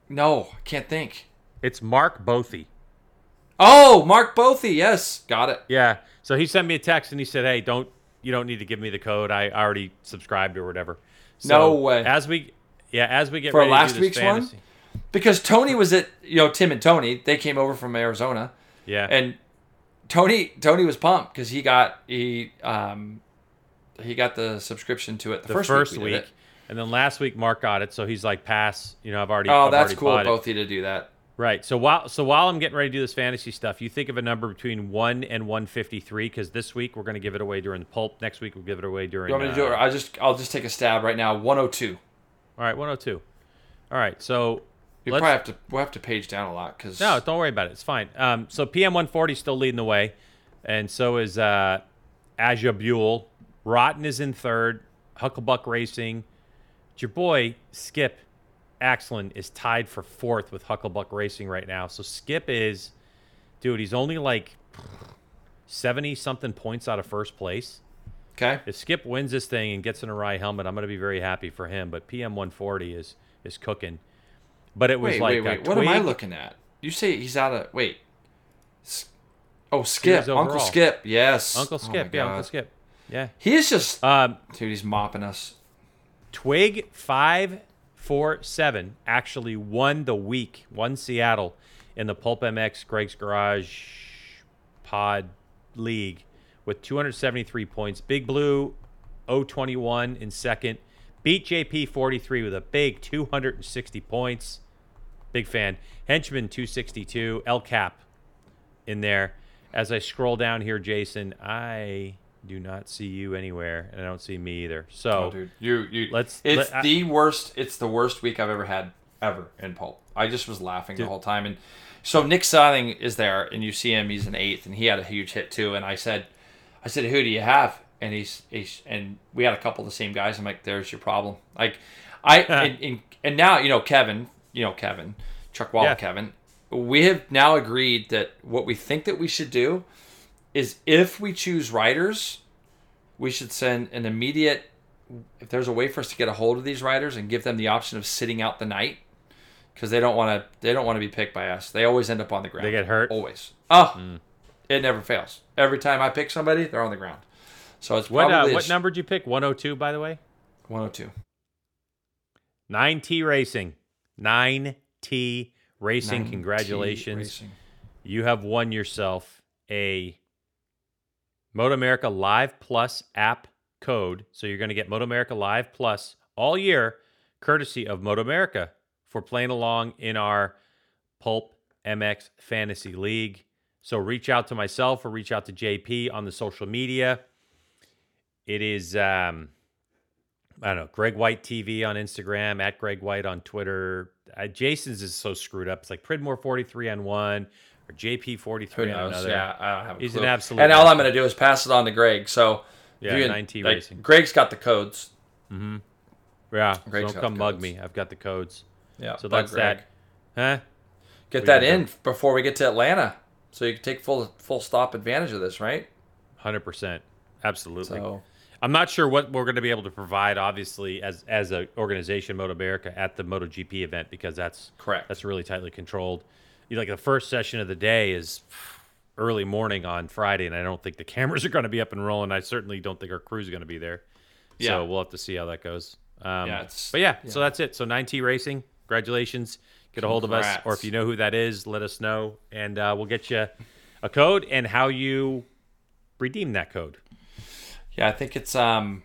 No, I can't think. It's Mark Bothy. Oh, Mark Bothy. Yes, got it. Yeah. So he sent me a text and he said, "Hey, don't you don't need to give me the code. I already subscribed or whatever." So No way. As we yeah, as we get For last to do this week's one? Because Tony was at, you know, Tim and Tony. They came over from Arizona, yeah, and Tony Tony was pumped because he got he um he got the subscription to it the, the first, first, week. we week, and then last week Mark got it, so he's like, "Pass." You know, I've already. Oh, I've that's already cool, bought of. Bothy to do that. Right. So while so while I'm getting ready to do this fantasy stuff, you think of a number between one and one fifty three because this week we're going to give it away during the pulp. Next week we'll give it away during. You want me to do it? uh, I just I'll just take a stab right now. 102. all right, one hundred two. All right, so We let's- probably have to we'll have to page down a lot because No, don't worry about it. It's fine. Um, so PM 140 is still leading the way, and so is uh, Azure Buell. Rotten is in third. Hucklebuck Racing. Your boy Skip Axlin is tied for fourth with Hucklebuck Racing right now. So Skip is, dude, he's only like 70 something points out of first place. okay. If Skip wins this thing and gets an Arai helmet, I'm going to be very happy for him. But PM 140 is is cooking. But it was Wait, like wait, wait. What am I looking at? You say he's out of wait. Oh, Skip, Uncle. Skip. Yes, Uncle Oh Skip, yeah, Uncle Skip. Yeah. He is just Um, dude. He's mopping us. Twig five four seven actually won the week, won Seattle in the Pulp MX Greg's Garage Pod League with 273 points. Big Blue 021 in second. Beat JP 43 with a big 260 points. Big fan. Henchman 262. El Cap in there. As I scroll down here, Jason, I do not see you anywhere, and I don't see me either. So Oh, dude, you you. let's- It's let- I- the worst. It's the worst week I've ever had ever in pulp. I just was laughing the whole time. And so Nick Seiling is there, and you see him. He's an eighth, and he had a huge hit too. And I said, I said, who do you have? And he's, he's and we had a couple of the same guys. I'm like, there's your problem. Like, I and, and, and now you know Kevin, you know Kevin, Chuckwalla, Yeah. Kevin. We have now agreed that what we think that we should do is if we choose writers, we should send an immediate if there's a way for us to get a hold of these writers and give them the option of sitting out the night because they don't want to they don't want to be picked by us they always end up on the ground They get hurt? always oh it never fails every time i pick somebody they're on the ground so it's What uh, probably what sh- number did you pick? 102, by the way. 102 9T Racing. 9T Racing. 9T Congratulations. Racing. You have won yourself a Moto America Live Plus app code. So you're going to get Moto America Live Plus all year, courtesy of Moto America for playing along in our Pulp MX Fantasy League. So reach out to myself or reach out to JP on the social media. It is um, I don't know, Greg White TV on Instagram, at Greg White on Twitter. Uh, Jason's is so screwed up. It's like Pridmore 43 on one or JP who 43 on another. yeah i don't have a He's clue. an absolute and all i'm going to do is pass it on to greg so Yeah, you 9T like, Racing. greg's got the codes Mm-hmm. Yeah, so Greg's don't come mug codes. me. I've got the codes. yeah So that's Greg. that. Huh? get We that in before we get to atlanta so you can take full full stop advantage of this right 100%. Absolutely. so I'm not sure what we're going to be able to provide, obviously, as as an organization, Moto America, at the MotoGP event because that's Correct. That's really tightly controlled. You like the first session of the day is early morning on Friday, and I don't think the cameras are going to be up and rolling. I certainly don't think our crew's going to be there. Yeah. So we'll have to see how that goes. Um, Yeah, it's- but yeah, so that's it. So 9T Racing, congratulations. Get a hold of us, or if you know who that is, let us know, and uh, we'll get you a code and how you redeem that code. Yeah, I think it's um,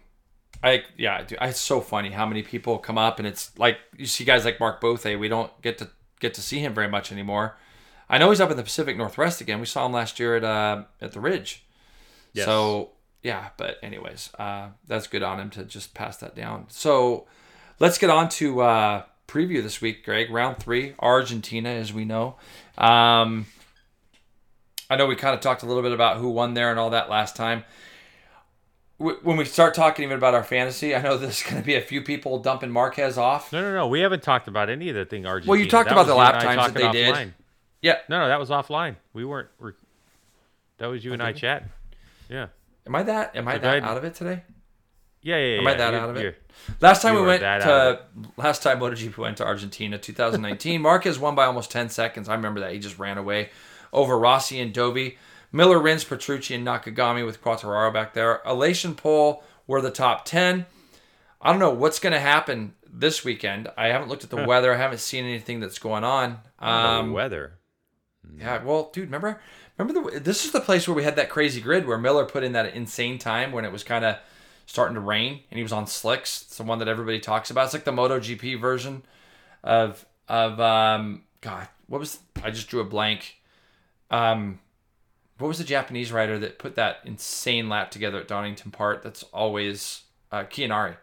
I yeah, dude, it's so funny how many people come up and it's like you see guys like Mark Bothe. We don't get to get to see him very much anymore. I know he's up in the Pacific Northwest again. We saw him last year at uh, at the Ridge. Yes. So yeah, but anyways, uh, that's good on him to just pass that down. So let's get on to uh, preview this week, Greg. Round three, Argentina, as we know. Um, I know we kind of talked a little bit about who won there and all that last time. When we start talking even about our fantasy, I know there's going to be a few people dumping Marquez off. No, no, no. We haven't talked about any of the thing Argentina. Well, you talked That about the lap times that they did. offline. Yeah, No, no, that was offline. We weren't. We're, that was you and I chatting. Yeah. am I that? Am I that ahead. out of it today? Yeah, yeah, yeah. Am I that out of it? Last time we went to last time MotoGP went to Argentina, 2019. Marquez won by almost 10 seconds. I remember that he just ran away over Rossi and Dovi. Miller, Rins, Petrucci, and Nakagami with Quartararo back there. Elation Pole were the top 10. I don't know what's going to happen this weekend. I haven't looked at the weather. I haven't seen anything that's going on. Um, weather. yeah, well, dude, remember, remember the this is the place where we had that crazy grid where Miller put in that insane time when it was kind of starting to rain and he was on slicks. It's the one that everybody talks about. It's like the MotoGP version of of um God, what was I just drew a blank. Um, what was the Japanese rider that put that insane lap together at Donington Park? That's always uh, Kiyonari.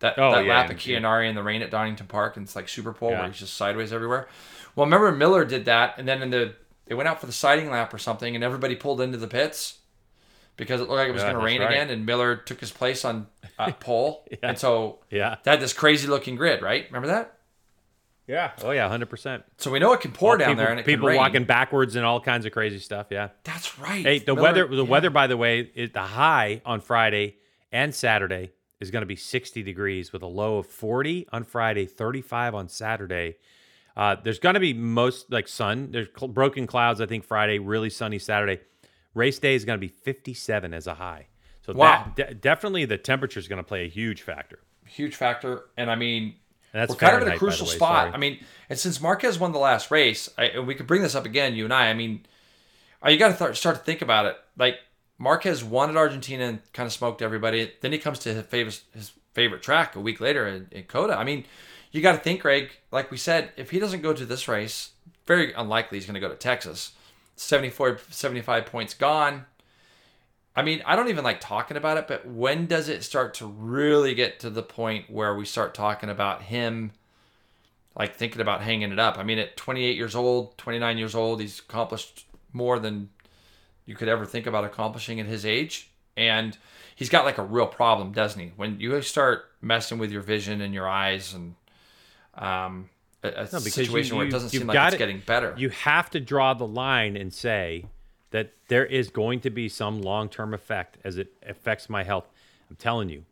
That, Oh, that yeah, lap of Kiyonari in the rain at Donington Park, and it's like super pole Yeah. where he's just sideways everywhere. Well, remember Miller did that, and then in the they went out for the sighting lap or something, and everybody pulled into the pits because it looked like it was Yeah, going to rain right. again, and Miller took his place on uh, pole, and so Yeah. they had this crazy looking grid, right? Remember that? Yeah. Oh yeah, hundred percent. So we know it can pour down people, there, and it people can rain. walking backwards and all kinds of crazy stuff. Yeah. That's right. Hey, the Miller- weather. The yeah. weather, by the way, is the high on Friday and Saturday is going to be 60 degrees with a low of 40 on Friday, 35 on Saturday. Uh, there's going to be most like sun. There's cl- broken clouds. I think Friday, really sunny Saturday. Race day is going to be 57 as a high. So Wow. that de- definitely the temperature is going to play a huge factor. huge factor, and I mean And that's we're kind of in a Fahrenheit, by the crucial way, spot. sorry. I mean, and since Marquez won the last race, I, and we could bring this up again, you and I. I mean, uh, you got to th- start to think about it. Like Marquez won at Argentina and kind of smoked everybody. Then he comes to his favorite his favorite track a week later in, in COTA. I mean, you got to think, Greg. Like we said, if he doesn't go to this race, very unlikely he's going to go to Texas. 74, 75 points gone. I mean, I don't even like talking about it, but when does it start to really get to the point where we start talking about him, like thinking about hanging it up? I mean, at 28 years old, 29 years old, he's accomplished more than you could ever think about accomplishing at his age. And he's got like a real problem, doesn't he? When you start messing with your vision and your eyes and um, a, a you- situation where it doesn't seem like it's it- getting better. You have to draw the line and say that there is going to be some long-term effect as it affects my health. I'm telling you.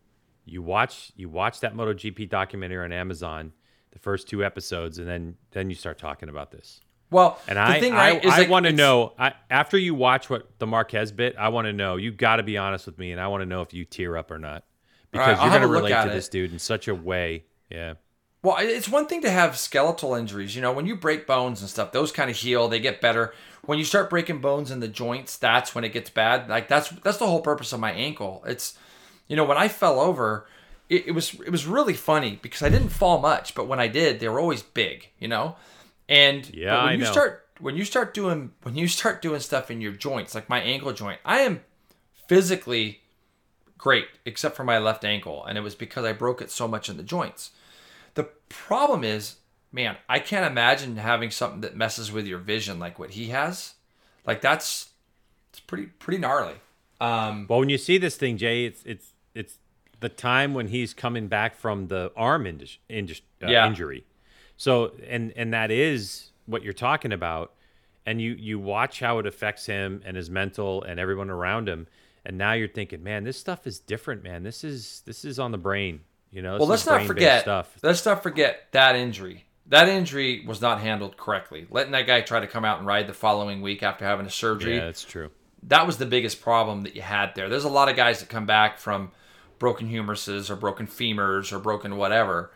You watch you watch that MotoGP documentary on Amazon, the first two episodes, and then then you start talking about this. well, And the I thing, I, right, I like want to know I, after you watch what the Marquez bit. I want to know. You got to be honest with me, and I want to know if you tear up or not because right, you're going to relate to it. this dude in such a way. Yeah. Well, it's one thing to have skeletal injuries. You know, when you break bones and stuff, those kind of heal. They get better. When you start breaking bones in the joints, that's when it gets bad. Like that's that's the whole purpose of my ankle. It's, you know, when I fell over, it, it was it was really funny because I didn't fall much, but when I did, they were always big. You know, and Yeah, when I you know. start when you start doing when you start doing stuff in your joints, like my ankle joint, I am physically great except for my left ankle, and it was because I broke it so much in the joints. The problem is, man, I can't imagine having something that messes with your vision like what he has. Like that's it's pretty pretty gnarly. Um, Well, when you see this thing, Jay, it's it's it's the time when he's coming back from the arm indus- indus- uh, Yeah. injury. So, and and that is what you're talking about. And you you watch how it affects him and his mental and everyone around him. And now you're thinking, man, this stuff is different, man. This is this is on the brain. You know. well, let's not forget. stuff. Let's not forget that injury. That injury was not handled correctly. Letting that guy try to come out and ride the following week after having a surgery. Yeah, that's true. that was the biggest problem that you had there. There's a lot of guys that come back from broken humeruses or broken femurs or broken whatever.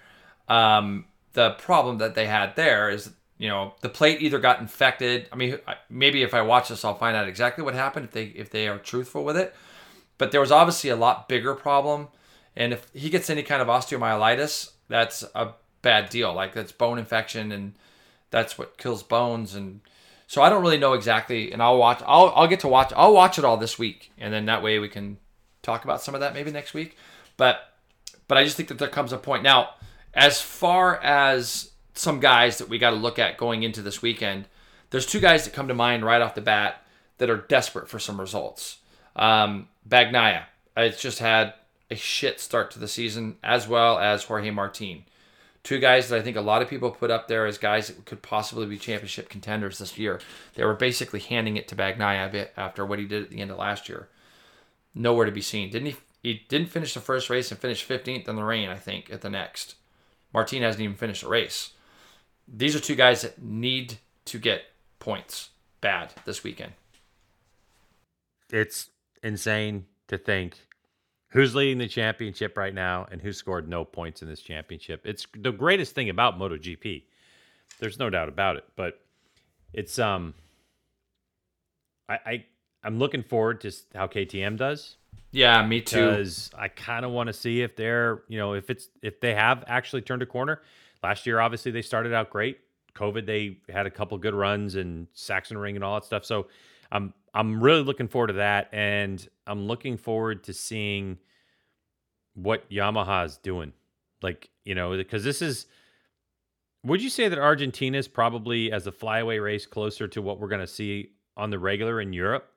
Um, the problem that they had there is, you know, the plate either got infected. I mean, maybe if I watch this, I'll find out exactly what happened if they if they are truthful with it. But there was obviously a lot bigger problem, and if he gets any kind of osteomyelitis, that's a bad deal. Like that's bone infection and that's what kills bones and so I don't really know exactly and I'll watch I'll I'll get to watch I'll watch it all this week and then that way we can talk about some of that maybe next week. But but I just think that there comes a point now as far as some guys that we got to look at going into this weekend. There's two guys that come to mind right off the bat that are desperate for some results. Um, Bagnaia, it's just had a shit start to the season, as well as Jorge Martin. Two guys that I think a lot of people put up there as guys that could possibly be championship contenders this year. They were basically handing it to Bagnaia a bit after what he did at the end of last year. Nowhere to be seen. Didn't he? He didn't finish the first race and finished 15th in the rain, I think, at the next. Martin hasn't even finished a race. These are two guys that need to get points bad this weekend. It's insane to think who's leading the championship right now and who scored no points in this championship. It's the greatest thing about MotoGP. There's no doubt about it, but it's um I, I I'm looking forward to how KTM does. Yeah, me too. Because I kind of want to see if they're, you know, if it's if they have actually turned a corner. Last year, obviously, they started out great. COVID, they had a couple good runs and Sachsenring and all that stuff. So I'm I'm really looking forward to that, and I'm looking forward to seeing what Yamaha is doing. Like you know, because this is. Would you say that Argentina is probably as a flyaway race closer to what we're going to see on the regular in Europe?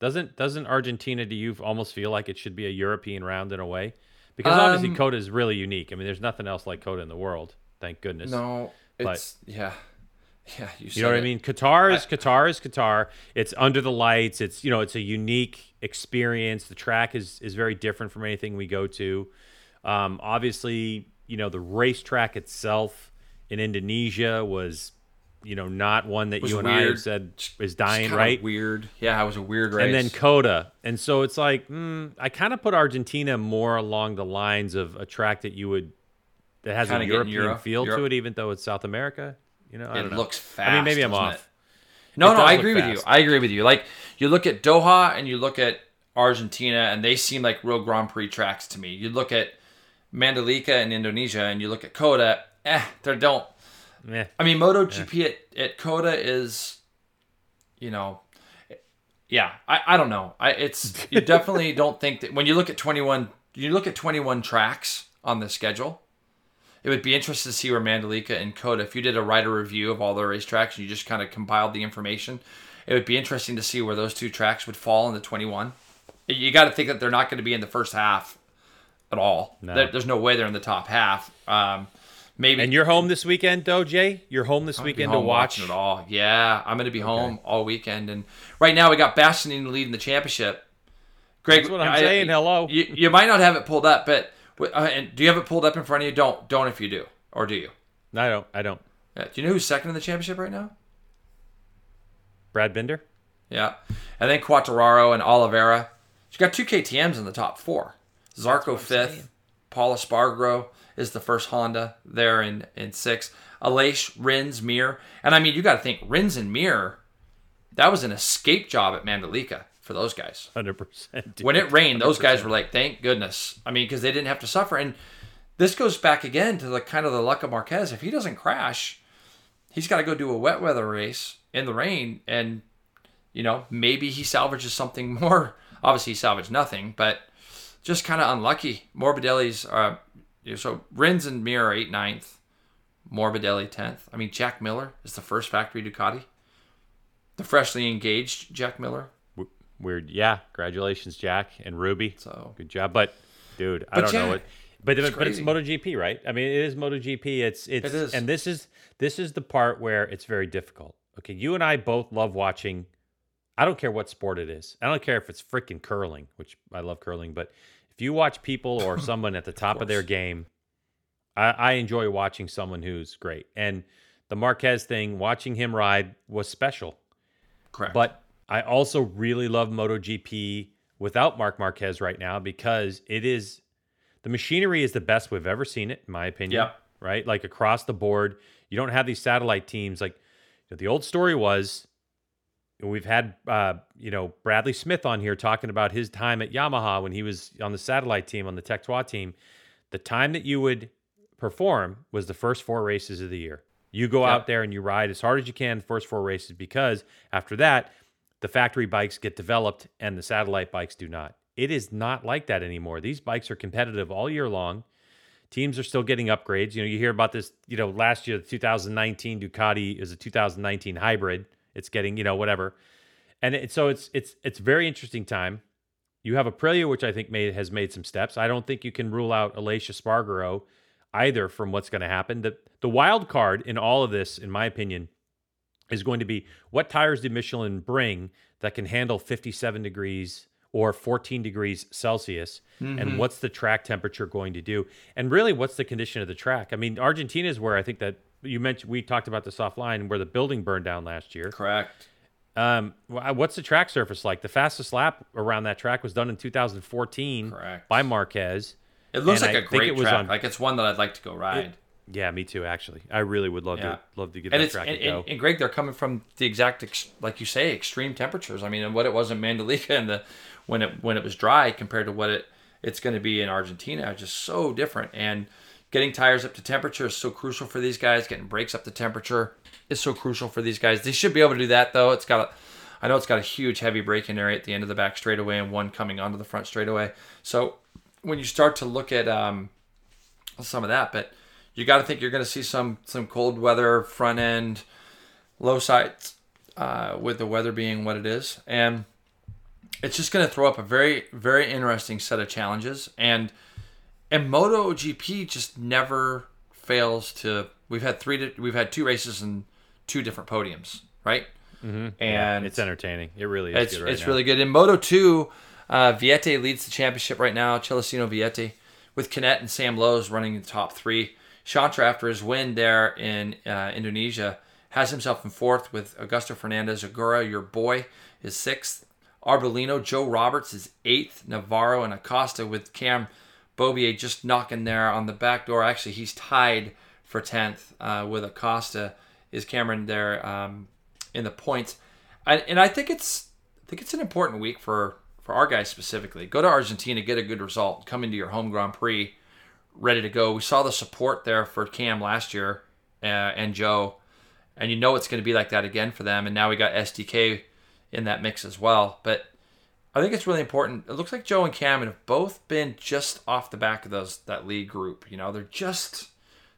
Doesn't doesn't Argentina do you almost feel like it should be a European round in a way? Because obviously Um, COTA is really unique. I mean, there's nothing else like COTA in the world. Thank goodness. No, But- it's yeah, yeah. You, You know what I mean? Qatar is Qatar is Qatar. It's under the lights. It's you know it's a unique experience. The track is is very different from anything we go to. Um, obviously, you know the racetrack itself in Indonesia was you know not one that you and I have said is dying, right? Weird. Yeah, it was a weird race. And then COTA, and so it's like mm, I kind of put Argentina more along the lines of a track that you would that has Kinda a European Euro- feel to it, even though it's South America. You know, I it looks fast. I mean, maybe I'm off. it? No, It no, I agree with you. I agree with you. Like you look at Doha and you look at Argentina, and they seem like real Grand Prix tracks to me. You look at Mandalika in Indonesia, and you look at COTA. Eh, they don't. Meh. I mean, MotoGP at, at COTA is, you know, yeah. I, I don't know. I it's you definitely don't think that when you look at twenty one, you look at twenty one tracks on the schedule. It would be interesting to see where Mandalika and COTA, if you did a writer review of all the racetracks and you just kind of compiled the information, it would be interesting to see where those two tracks would fall in the 21. You got to think that they're not going to be in the first half at all. No. There- there's no way they're in the top half. Um, maybe And you're home this weekend, though, Jay. You're home this I'm weekend to watch. it all. Yeah, I'm going to be home all weekend. And right now we got Bastianini leading the lead in the championship. Greg, That's what I'm saying. Hello. You, you might not have it pulled up, but uh, and do you have it pulled up in front of you? Don't don't if you do, or do you? No, I don't. I don't. Yeah. Do you know who's second in the championship right now? Brad Binder. Yeah, and then Quartararo and Oliveira. You got two KTM's in the top four. Zarco fifth. Pol Espargaro is the first Honda there in in six. Aleix, Rins, Mir, and I mean you got to think Rins and Mir. That was an escape job at Mandalika for those guys. Hundred percent. When it rained, those guys were like, "Thank goodness." I mean, because they didn't have to suffer. And this goes back again to the kind of the luck of Marquez. If he doesn't crash, he's got to go do a wet weather race in the rain, and you know maybe he salvages something more. Obviously, he salvaged nothing, but just kind of unlucky. Morbidelli's uh, so Rins and Mir are eight ninth, Morbidelli tenth. I mean, Jack Miller is the first factory Ducati. The freshly engaged Jack Miller. Weird. Yeah. Congratulations, Jack and Ruby. So Good job. But dude, I don't know what. But it's but it's. MotoGP, right? I mean, it is MotoGP. It's it's It is. and this is this is the part where it's very difficult. Okay, you and I both love watching. I don't care what sport it is. I don't care if it's freaking curling, which I love curling. But if you watch people or someone at the top of, their game, I, I enjoy watching someone who's great. And the Marquez thing, watching him ride was special. correct. But I also really love MotoGP without Marc Marquez right now because it is the machinery is the best we've ever seen it, in my opinion. Yep. Right? Like across the board. You don't have these satellite teams. Like the old story was we've had uh, you know, Bradley Smith on here talking about his time at Yamaha when he was on the satellite team, on the Tech Trois team. The time that you would perform was the first four races of the year. You go out there and you ride as hard as you can the first four races because after that, the factory bikes get developed and the satellite bikes do not. It is not like that anymore. These bikes are competitive all year long. Teams are still getting upgrades. You know, you hear about this, you know, last year, the 2019 Ducati is a 2019 hybrid. It's getting, you know, whatever. And it, so it's it's it's very interesting time. You have Aprilia, which I think made has made some steps. I don't think you can rule out Aleix Espargaro either from what's going to happen. The the wild card in all of this, in my opinion, is going to be what tires did Michelin bring that can handle 57 degrees or 14 degrees Celsius, and what's the track temperature going to do, and really what's the condition of the track. I mean, Argentina is where I think that you mentioned we talked about this offline where the building burned down last year. Correct. Um, what's the track surface like? The fastest lap around that track was done in 2014 Correct. by Marquez. It looks And like I a great it track. on- like it's one that I'd like to go ride. Yeah, me too. Actually, I really would love Yeah. to love to get and that track and, to go. and, and Greg, they're coming from the exact ex, like you say, extreme temperatures. I mean, and what it was in Mandalika and the when it when it was dry compared to what it it's going to be in Argentina, just so different. And getting tires up to temperature is so crucial for these guys. Getting brakes up to temperature is so crucial for these guys. They should be able to do that though. It's got a I know it's got a huge heavy braking area at the end of the back straightaway and one coming onto the front straightaway. So when you start to look at um, some of that, but you got to think you're going to see some some cold weather front end, low sides, uh, with the weather being what it is, and it's just going to throw up a very very interesting set of challenges. And and MotoGP just never fails to. We've had three. We've had two races and two different podiums, right? Mm-hmm. And it's entertaining. It really is. it's right it's really good. In Moto 2, uh, Vietti leads the championship right now, Celestino Vietti, with Canet and Sam Lowes running the top three. Chantra, after his win there in uh, Indonesia, has himself in fourth with Augusto Fernandez. Ogura, your boy, is sixth. Arbolino, Joe Roberts is eighth. Navarro and Acosta with Cam Beaubier just knocking there on the back door. Actually, he's tied for 10th uh, with Acosta. Is Cameron there um, in the points? And, and I think it's I think it's an important week for for our guys specifically. Go to Argentina, get a good result, come into your home Grand Prix ready to go. We saw the support there for Cam last year uh, and Joe, and you know it's going to be like that again for them. And now we got SDK in that mix as well. But I think it's really important. It looks like Joe and Cam have both been just off the back of those that lead group. You know, they're just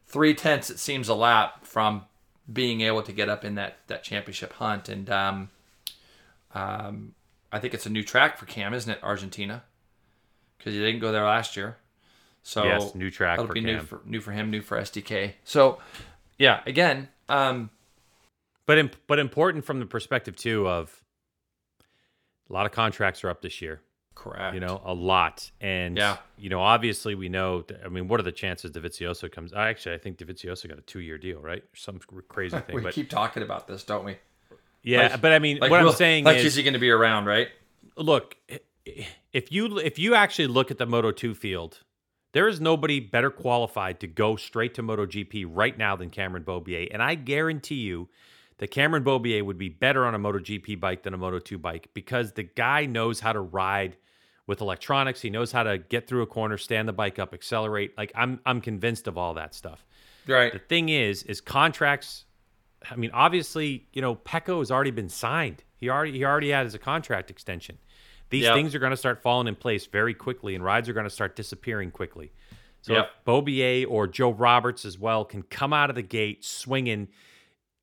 three tenths it seems a lap from being able to get up in that that championship hunt. And um, um, I think it's a new track for Cam, isn't it? Argentina, because he didn't go there last year. So Yes, new track that'll for be new for new for him, new for SDK. So yeah, again, um, but im- but important from the perspective too of a lot of contracts are up this year. correct. You know, a lot, and Yeah. you know, obviously we know. that- I mean, what are the chances Dovizioso comes? I actually, I think Dovizioso got a two-year deal, right? Some crazy thing, we but keep talking about this, don't we? yeah. like- but I mean, Like, what I'm saying like, is, is he going to be around? Right? look, if you if you actually look at the Moto 2 field, there is nobody better qualified to go straight to MotoGP right now than Cameron Beaubier, and I guarantee you that Cameron Beaubier would be better on a MotoGP bike than a Moto 2 bike because the guy knows how to ride with electronics. He knows how to get through a corner, stand the bike up, accelerate. Like I'm I'm convinced of all that stuff. Right. The thing is, is contracts. I mean, obviously, you know, Pecco has already been signed. He already he already had his contract extension. These Yep. things are going to start falling in place very quickly, and rides are going to start disappearing quickly. So Yep. if Beaubier or Joe Roberts as well can come out of the gate swinging,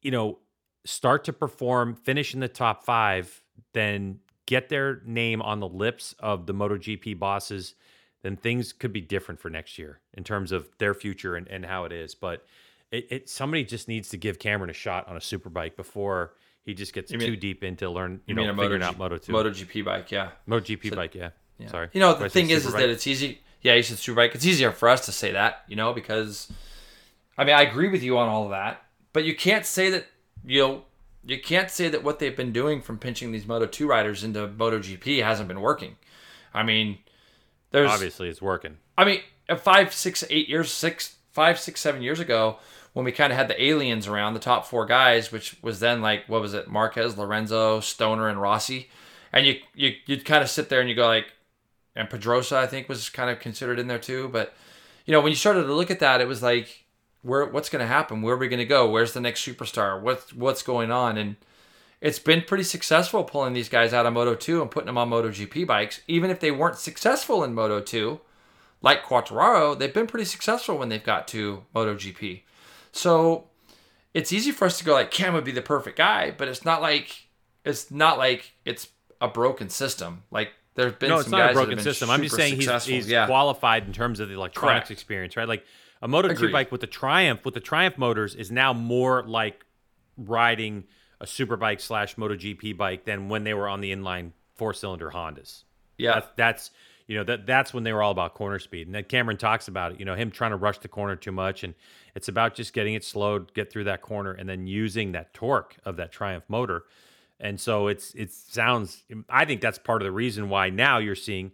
you know, start to perform, finish in the top five, then get their name on the lips of the MotoGP bosses, then things could be different for next year in terms of their future and, and how it is. But it, it somebody just needs to give Cameron a shot on a superbike before he just gets mean- too deep into learn, you, You know, figuring Moto out Moto two, Moto GP bike? Yeah. MotoGP bike. Yeah. sorry. You know, the thing is, is that it's easy. Yeah, you said superbike. It's easier for us to say that, you know, because I mean, I agree with you on all of that, but you can't say that you know, you can't say that what they've been doing from pinching these Moto two riders into Moto GP hasn't been working. I mean, there's obviously it's working. I mean, uh, five, six, eight years, six, five, six, seven years ago, when we kind of had the aliens around the top four guys, which was then like what was it, Marquez, Lorenzo, Stoner, and Rossi, and you you you'd kind of sit there and you go like, and Pedrosa I think was kind of considered in there too, but you know when you started to look at that, it was like, where what's going to happen? Where are we going to go? Where's the next superstar? What's what's going on? And it's been pretty successful pulling these guys out of Moto 2 and putting them on MotoGP bikes. Even if they weren't successful in Moto 2, like Quartararo, they've been pretty successful when they've got to MotoGP. So it's easy for us to go like Cam would be the perfect guy, but it's not like it's not like it's a broken system. Like there's been no, some it's not guys a broken system. I'm just saying he's, successful. he's yeah. qualified in terms of the electronics Correct. experience, right? Like a MotoGP Agreed. bike with the Triumph, with the Triumph motors, is now more like riding a super bike slash MotoGP bike than when they were on the inline four cylinder Hondas. yeah. That's, that's you know that that's when they were all about corner speed, and then Cameron talks about it. You know him trying to rush the corner too much, and it's about just getting it slowed, get through that corner, and then using that torque of that Triumph motor. And so it's it sounds. I think that's part of the reason why now you're seeing.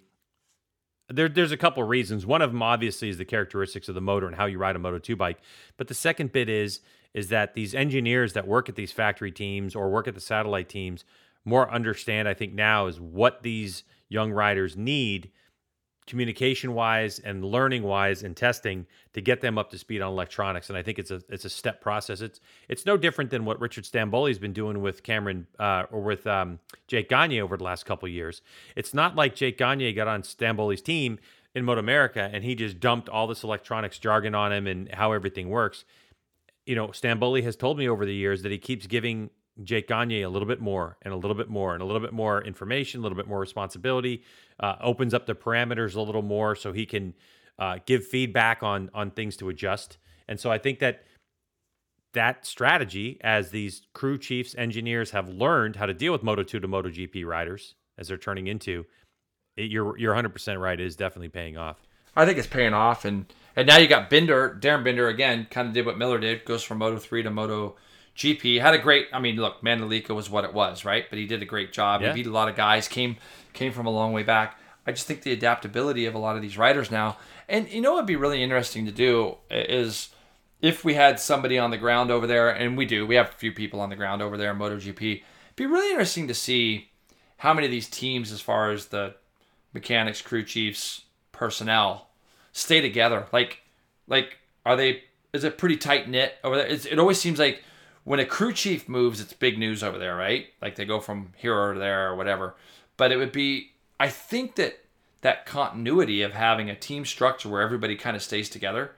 There, there's a couple of reasons. One of them obviously is the characteristics of the motor and how you ride a Moto 2 bike. But the second bit is is that these engineers that work at these factory teams or work at the satellite teams more understand, I think, now is what these young riders need communication wise and learning wise and testing to get them up to speed on electronics and i think it's a it's a step process. It's it's no different than what richard stamboli's been doing with cameron uh, or with um, jake gagne over the last couple years. It's not like jake gagne got on stamboli's team in moto america and he just dumped all this electronics jargon on him and how everything works. You know, Stamboli has told me over the years that he keeps giving Jake Gagne a little bit more and a little bit more and a little bit more information, a little bit more responsibility, uh, opens up the parameters a little more so he can uh, give feedback on on things to adjust. And so I think that that strategy, as these crew chiefs, engineers have learned how to deal with Moto 2 to Moto GP riders as they're turning into, it, you're you're 100% right. It is definitely paying off. I think it's paying off, and and now you got Binder, Darryn Binder again, kind of did what Miller did, goes from Moto three to Moto GP. Had a great, I mean, look, Mandalika was what it was, right? But he did a great job. Yeah. He beat a lot of guys, came came from a long way back. I just think the adaptability of a lot of these riders now, and you know, what'd be really interesting to do is if we had somebody on the ground over there, and we do, we have a few people on the ground over there in MotoGP. It'd be really interesting to see how many of these teams, as far as the mechanics, crew chiefs, personnel, stay together. Like, like are they? Is it pretty tight knit over there? It's, it always seems like when a crew chief moves, it's big news over there, right? Like they go from here or there or whatever. But it would be, I think that that continuity of having a team structure where everybody kind of stays together.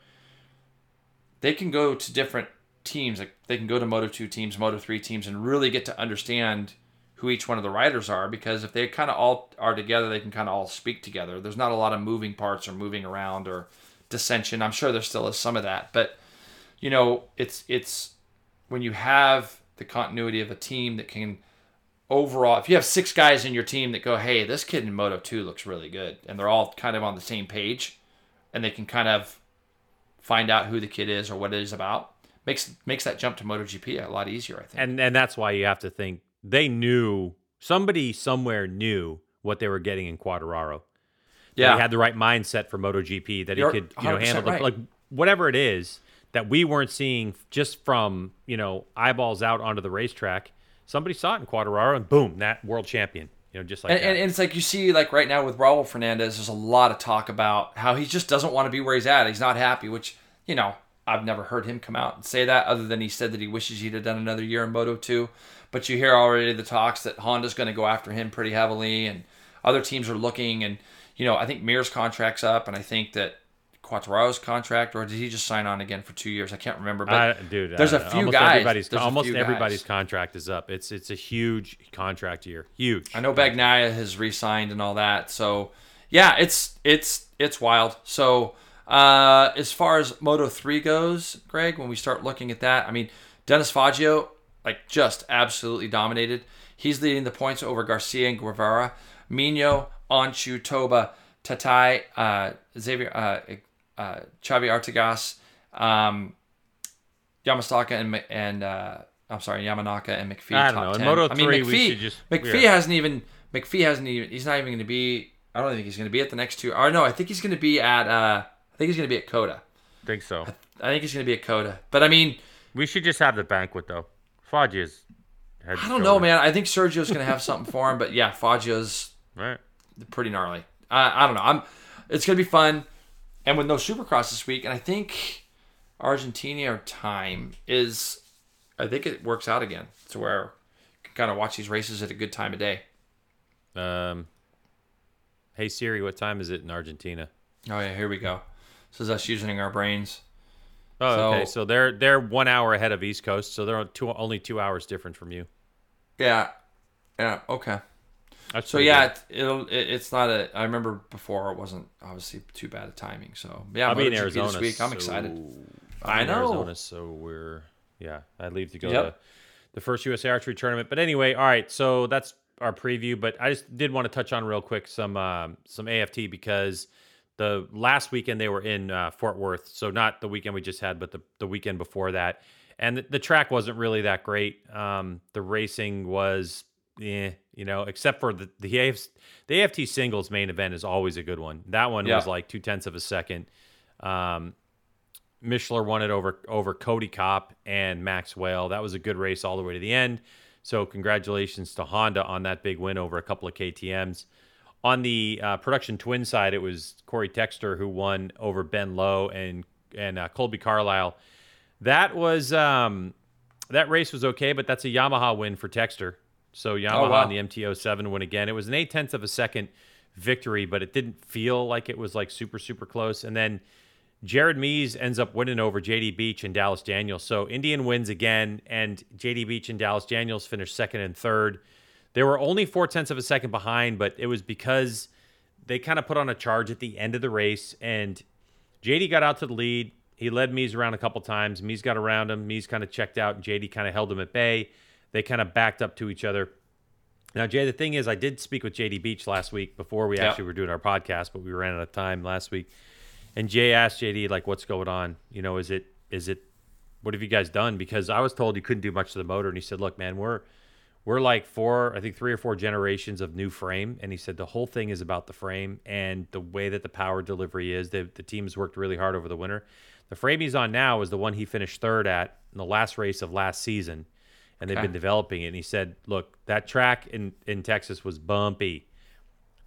They can go to different teams. Like they can go to Moto two teams, Moto three teams, and really get to understand who each one of the riders are because if they kind of all are together, they can kind of all speak together. There's not a lot of moving parts or moving around or dissension. I'm sure there still is some of that, but you know, it's it's when you have the continuity of a team that can overall if you have six guys in your team that go, "Hey, this kid in Moto 2 looks really good." And they're all kind of on the same page and they can kind of find out who the kid is or what it is about. Makes makes that jump to MotoGP a lot easier, I think. And and that's why you have to think they knew somebody somewhere knew what they were getting in Quartararo. yeah. he had the right mindset for MotoGP that he You're could you know 100% handle the, right. like whatever it is that we weren't seeing just from you know eyeballs out onto the racetrack. Somebody saw it in Quartararo and boom, that world champion. You know, just like and, that. and, and it's like you see, like right now with Raul Fernandez, there's a lot of talk about how he just doesn't want to be where he's at. He's not happy, which you know I've never heard him come out and say that, other than he said that he wishes he'd have done another year in Moto 2. But you hear already the talks that Honda's going to go after him pretty heavily, and other teams are looking. And you know, I think Mir's contract's up, and I think that Quartararo's contract, or did he just sign on again for two years? I can't remember. But I, dude, there's I a few almost guys- Everybody's, almost everybody's guys. contract is up. It's it's a huge contract year, huge. I know Bagnaia has re-signed and all that. So yeah, it's it's it's wild. So uh, as far as Moto three goes, Greg, when we start looking at that, I mean Dennis Foggia like just absolutely dominated. He's leading the points over Garcia and Guevara, Migno, Öncü, Toba, Tatay, uh, Xavier, uh, uh, Xavi Artigas, um, Yamasaka and and uh, I'm sorry Yamanaka and McPhee. I don't top know. In 10. Moto I mean 3, McPhee. we should just- McPhee yeah. hasn't even McPhee hasn't even he's not even going to be. I don't think he's going to be at the next two. Or no, I think he's going to be at. Uh, I think he's going to be at COTA. I think so. I think he's going to be at COTA. But I mean, We should just have the banquet though. Foggia's. I don't know, man. I think Sergio's going to have something for him. But yeah, Foggia's Right. pretty gnarly. I, I don't know. I'm. It's going to be fun, and with no Supercross this week, and I think Argentina time is, I think it works out again to where you can kind of watch these races at a good time of day. Um, hey Siri, what time is it in Argentina? Oh yeah, here we go. This is us using our brains. Oh, So- okay. So they're they're one hour ahead of East Coast, so they're two, only two hours different from you. Yeah, yeah, okay. That's So yeah, it, it'll. It, it's not a. I remember before it wasn't obviously too bad of timing. So yeah, I'll be in Arizona this week. I'm so- excited. I'll I know. Arizona, so we're yeah. I leave to go Yep. to the first USA Archery tournament. But anyway, all right. So that's our preview. But I just did want to touch on real quick some um, some AFT because the last weekend they were in uh, Fort Worth. So not the weekend we just had, but the the weekend before that. And the, the track wasn't really that great. Um, the racing was, eh, you know, except for the the AFC, the AFT singles main event is always a good one. That one Yeah. was like two tenths of a second. Um, Mischler won it over over Kody Kopp and Max Whale. That was a good race all the way to the end. So congratulations to Honda on that big win over a couple of KTM's. On the uh, production twin side, it was Cory Texter who won over Ben Lowe and and uh, Colby Carlile. That was um, that race was okay, but that's a Yamaha win for Texter. So oh, Yamaha Oh, wow. on the MT07 win again. It was an eight tenths of a second victory, but it didn't feel like it was like super super close. And then Jared Mees ends up winning over JD Beach and Dallas Daniels. So Indian wins again, and JD Beach and Dallas Daniels finished second and third. They were only four tenths of a second behind, but it was because they kind of put on a charge at the end of the race, and JD got out to the lead. He led Mees around a couple times. Mees got around him. Mees kind of checked out, and JD kind of held him at bay. They kind of backed up to each other. Now, Jay, the thing is, I did speak with JD Beach last week before we Yeah. actually were doing our podcast, but we ran out of time last week. And Jay asked JD like, "What's going on? You know, is it is it what have you guys done?" Because I was told he couldn't do much to the motor, and he said, "Look, man, we're we're like four, I think three or four generations of new frame." And he said the whole thing is about the frame and the way that the power delivery is. The the team has worked really hard over the winter. The frame he's on now is the one he finished third at in the last race of last season, and they've Okay. been developing it. And he said, "Look, that track in in Texas was bumpy."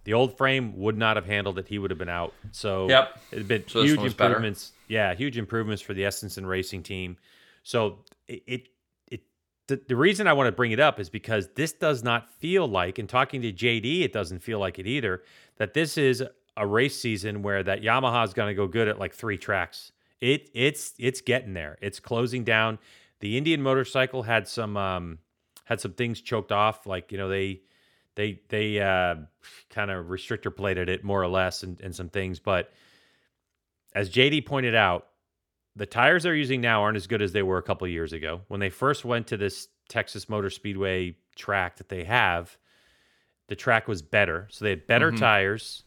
The old frame would not have handled it. He would have been out. So Yep. it'd been So huge was better. improvements. Yeah, huge improvements for the Estenson Racing team. So it it, it the, the reason I want to bring it up is because this does not feel like, and talking to JD, it doesn't feel like it either. That this is a race season where that Yamaha is going to go good at like three tracks. It it's it's getting there. It's closing down. The Indian motorcycle had some um, had some things choked off. Like you know they they they uh, kind of restrictor plated it more or less and, and some things. But as JD pointed out, the tires they're using now aren't as good as they were a couple years ago. When they first went to this Texas Motor Speedway track that they have, the track was better. So they had better Mhm. tires,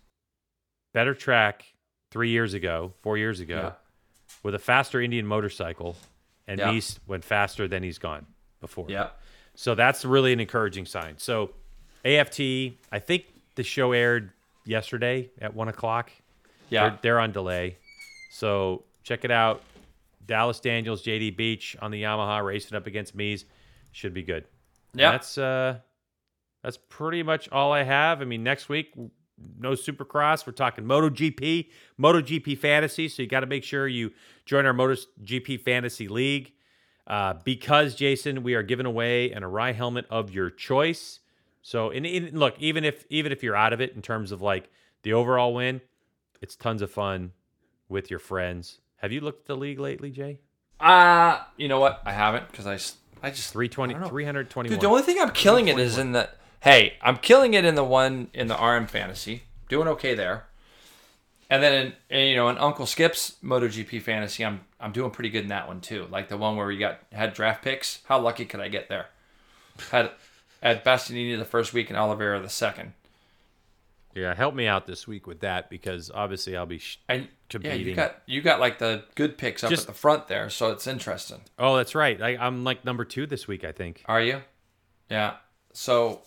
better track three years ago, four years ago, Yeah. with a faster Indian motorcycle. And Yeah. Mees went faster than he's gone before. Yeah. So that's really an encouraging sign. So AFT, I think the show aired yesterday at one o'clock. Yeah. They're, they're on delay. So check it out. Dallas Daniels, JD Beach on the Yamaha racing up against Mees. Should be good. Yeah. That's uh that's pretty much all I have. I mean, next week, no supercross. We're talking MotoGP, MotoGP fantasy. So you got to make sure you join our MotoGP fantasy league. Uh, because Jason, we are giving away an Arai helmet of your choice. So, and, and look, even if even if you're out of it in terms of like the overall win, it's tons of fun with your friends. Have you looked at the league lately, Jay? Uh, you know what? I haven't because I just 320, I don't 321. Dude, the only thing I'm killing it is in the. Hey, I'm killing it in the one in the RM fantasy. Doing okay there. And then in, in, you know in Uncle Skip's MotoGP fantasy, I'm I'm doing pretty good in that one too. Like the one where we got had draft picks. How lucky could I get there? Had had Bastianini the first week and Oliveira the second. yeah, help me out this week with that because obviously I'll be. Sh- And yeah, you got you got like the good picks up Just- at the front there, so it's interesting. oh, that's right. I, I'm like number two this week, I think. Are you? Yeah. So,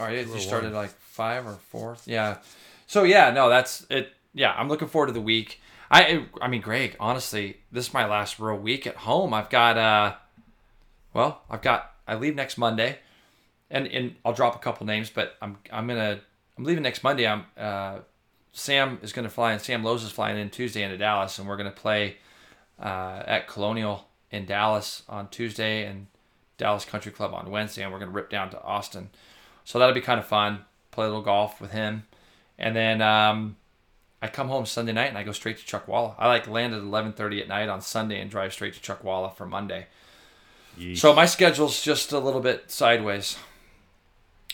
are you? You started like five or fourth? Yeah. So yeah, no, that's it. Yeah, I'm looking forward to the week. I I mean, Greg, honestly, this is my last real week at home. I've got uh, well, I've got I leave next Monday, and and I'll drop a couple names, but I'm I'm gonna I'm leaving next Monday. I'm uh, Sam is gonna fly in. Sam Lowes is flying in Tuesday into Dallas, and we're gonna play uh, at Colonial in Dallas on Tuesday and Dallas Country Club on Wednesday, and we're gonna rip down to Austin. So that'll be kind of fun. Play a little golf with him, and then um, I come home Sunday night and I go straight to Chuckwalla. I like land at 11:30 at night on Sunday and drive straight to Chuckwalla for Monday. Yeesh. So my schedule's just a little bit sideways.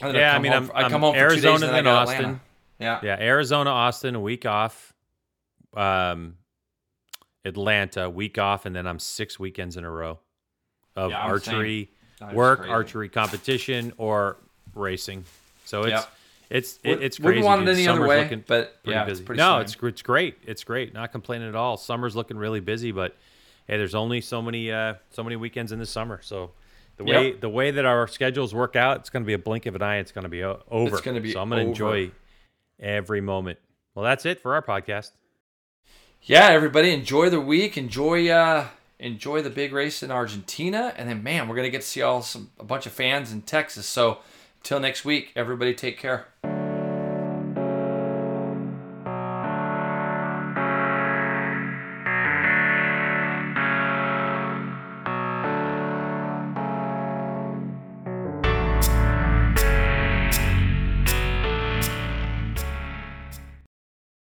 And then Yeah, I come mean, home, I'm- I come I'm home Arizona, and then I Austin. Atlanta. Yeah. Yeah, Arizona, Austin, a week off. Um, Atlanta, week off, and then I'm six weekends in a row of Yeah, I'm the same. archery work, crazy. archery competition, or racing. So it's Yep. it's it, it's wouldn't want it any other way, but pretty yeah, busy. it's no, it's it's great. It's great. Not complaining at all. Summer's looking really busy, but hey, there's only so many uh so many weekends in the summer. So the Yep. way the way that our schedules work out, it's going to be a blink of an eye. It's going to be over. It's gonna be so I'm going to enjoy every moment. Well, that's it for our podcast. yeah, everybody enjoy the week. Enjoy uh enjoy the big race in Argentina, and then man, we're gonna get to see all some a bunch of fans in Texas. So until next week, everybody take care.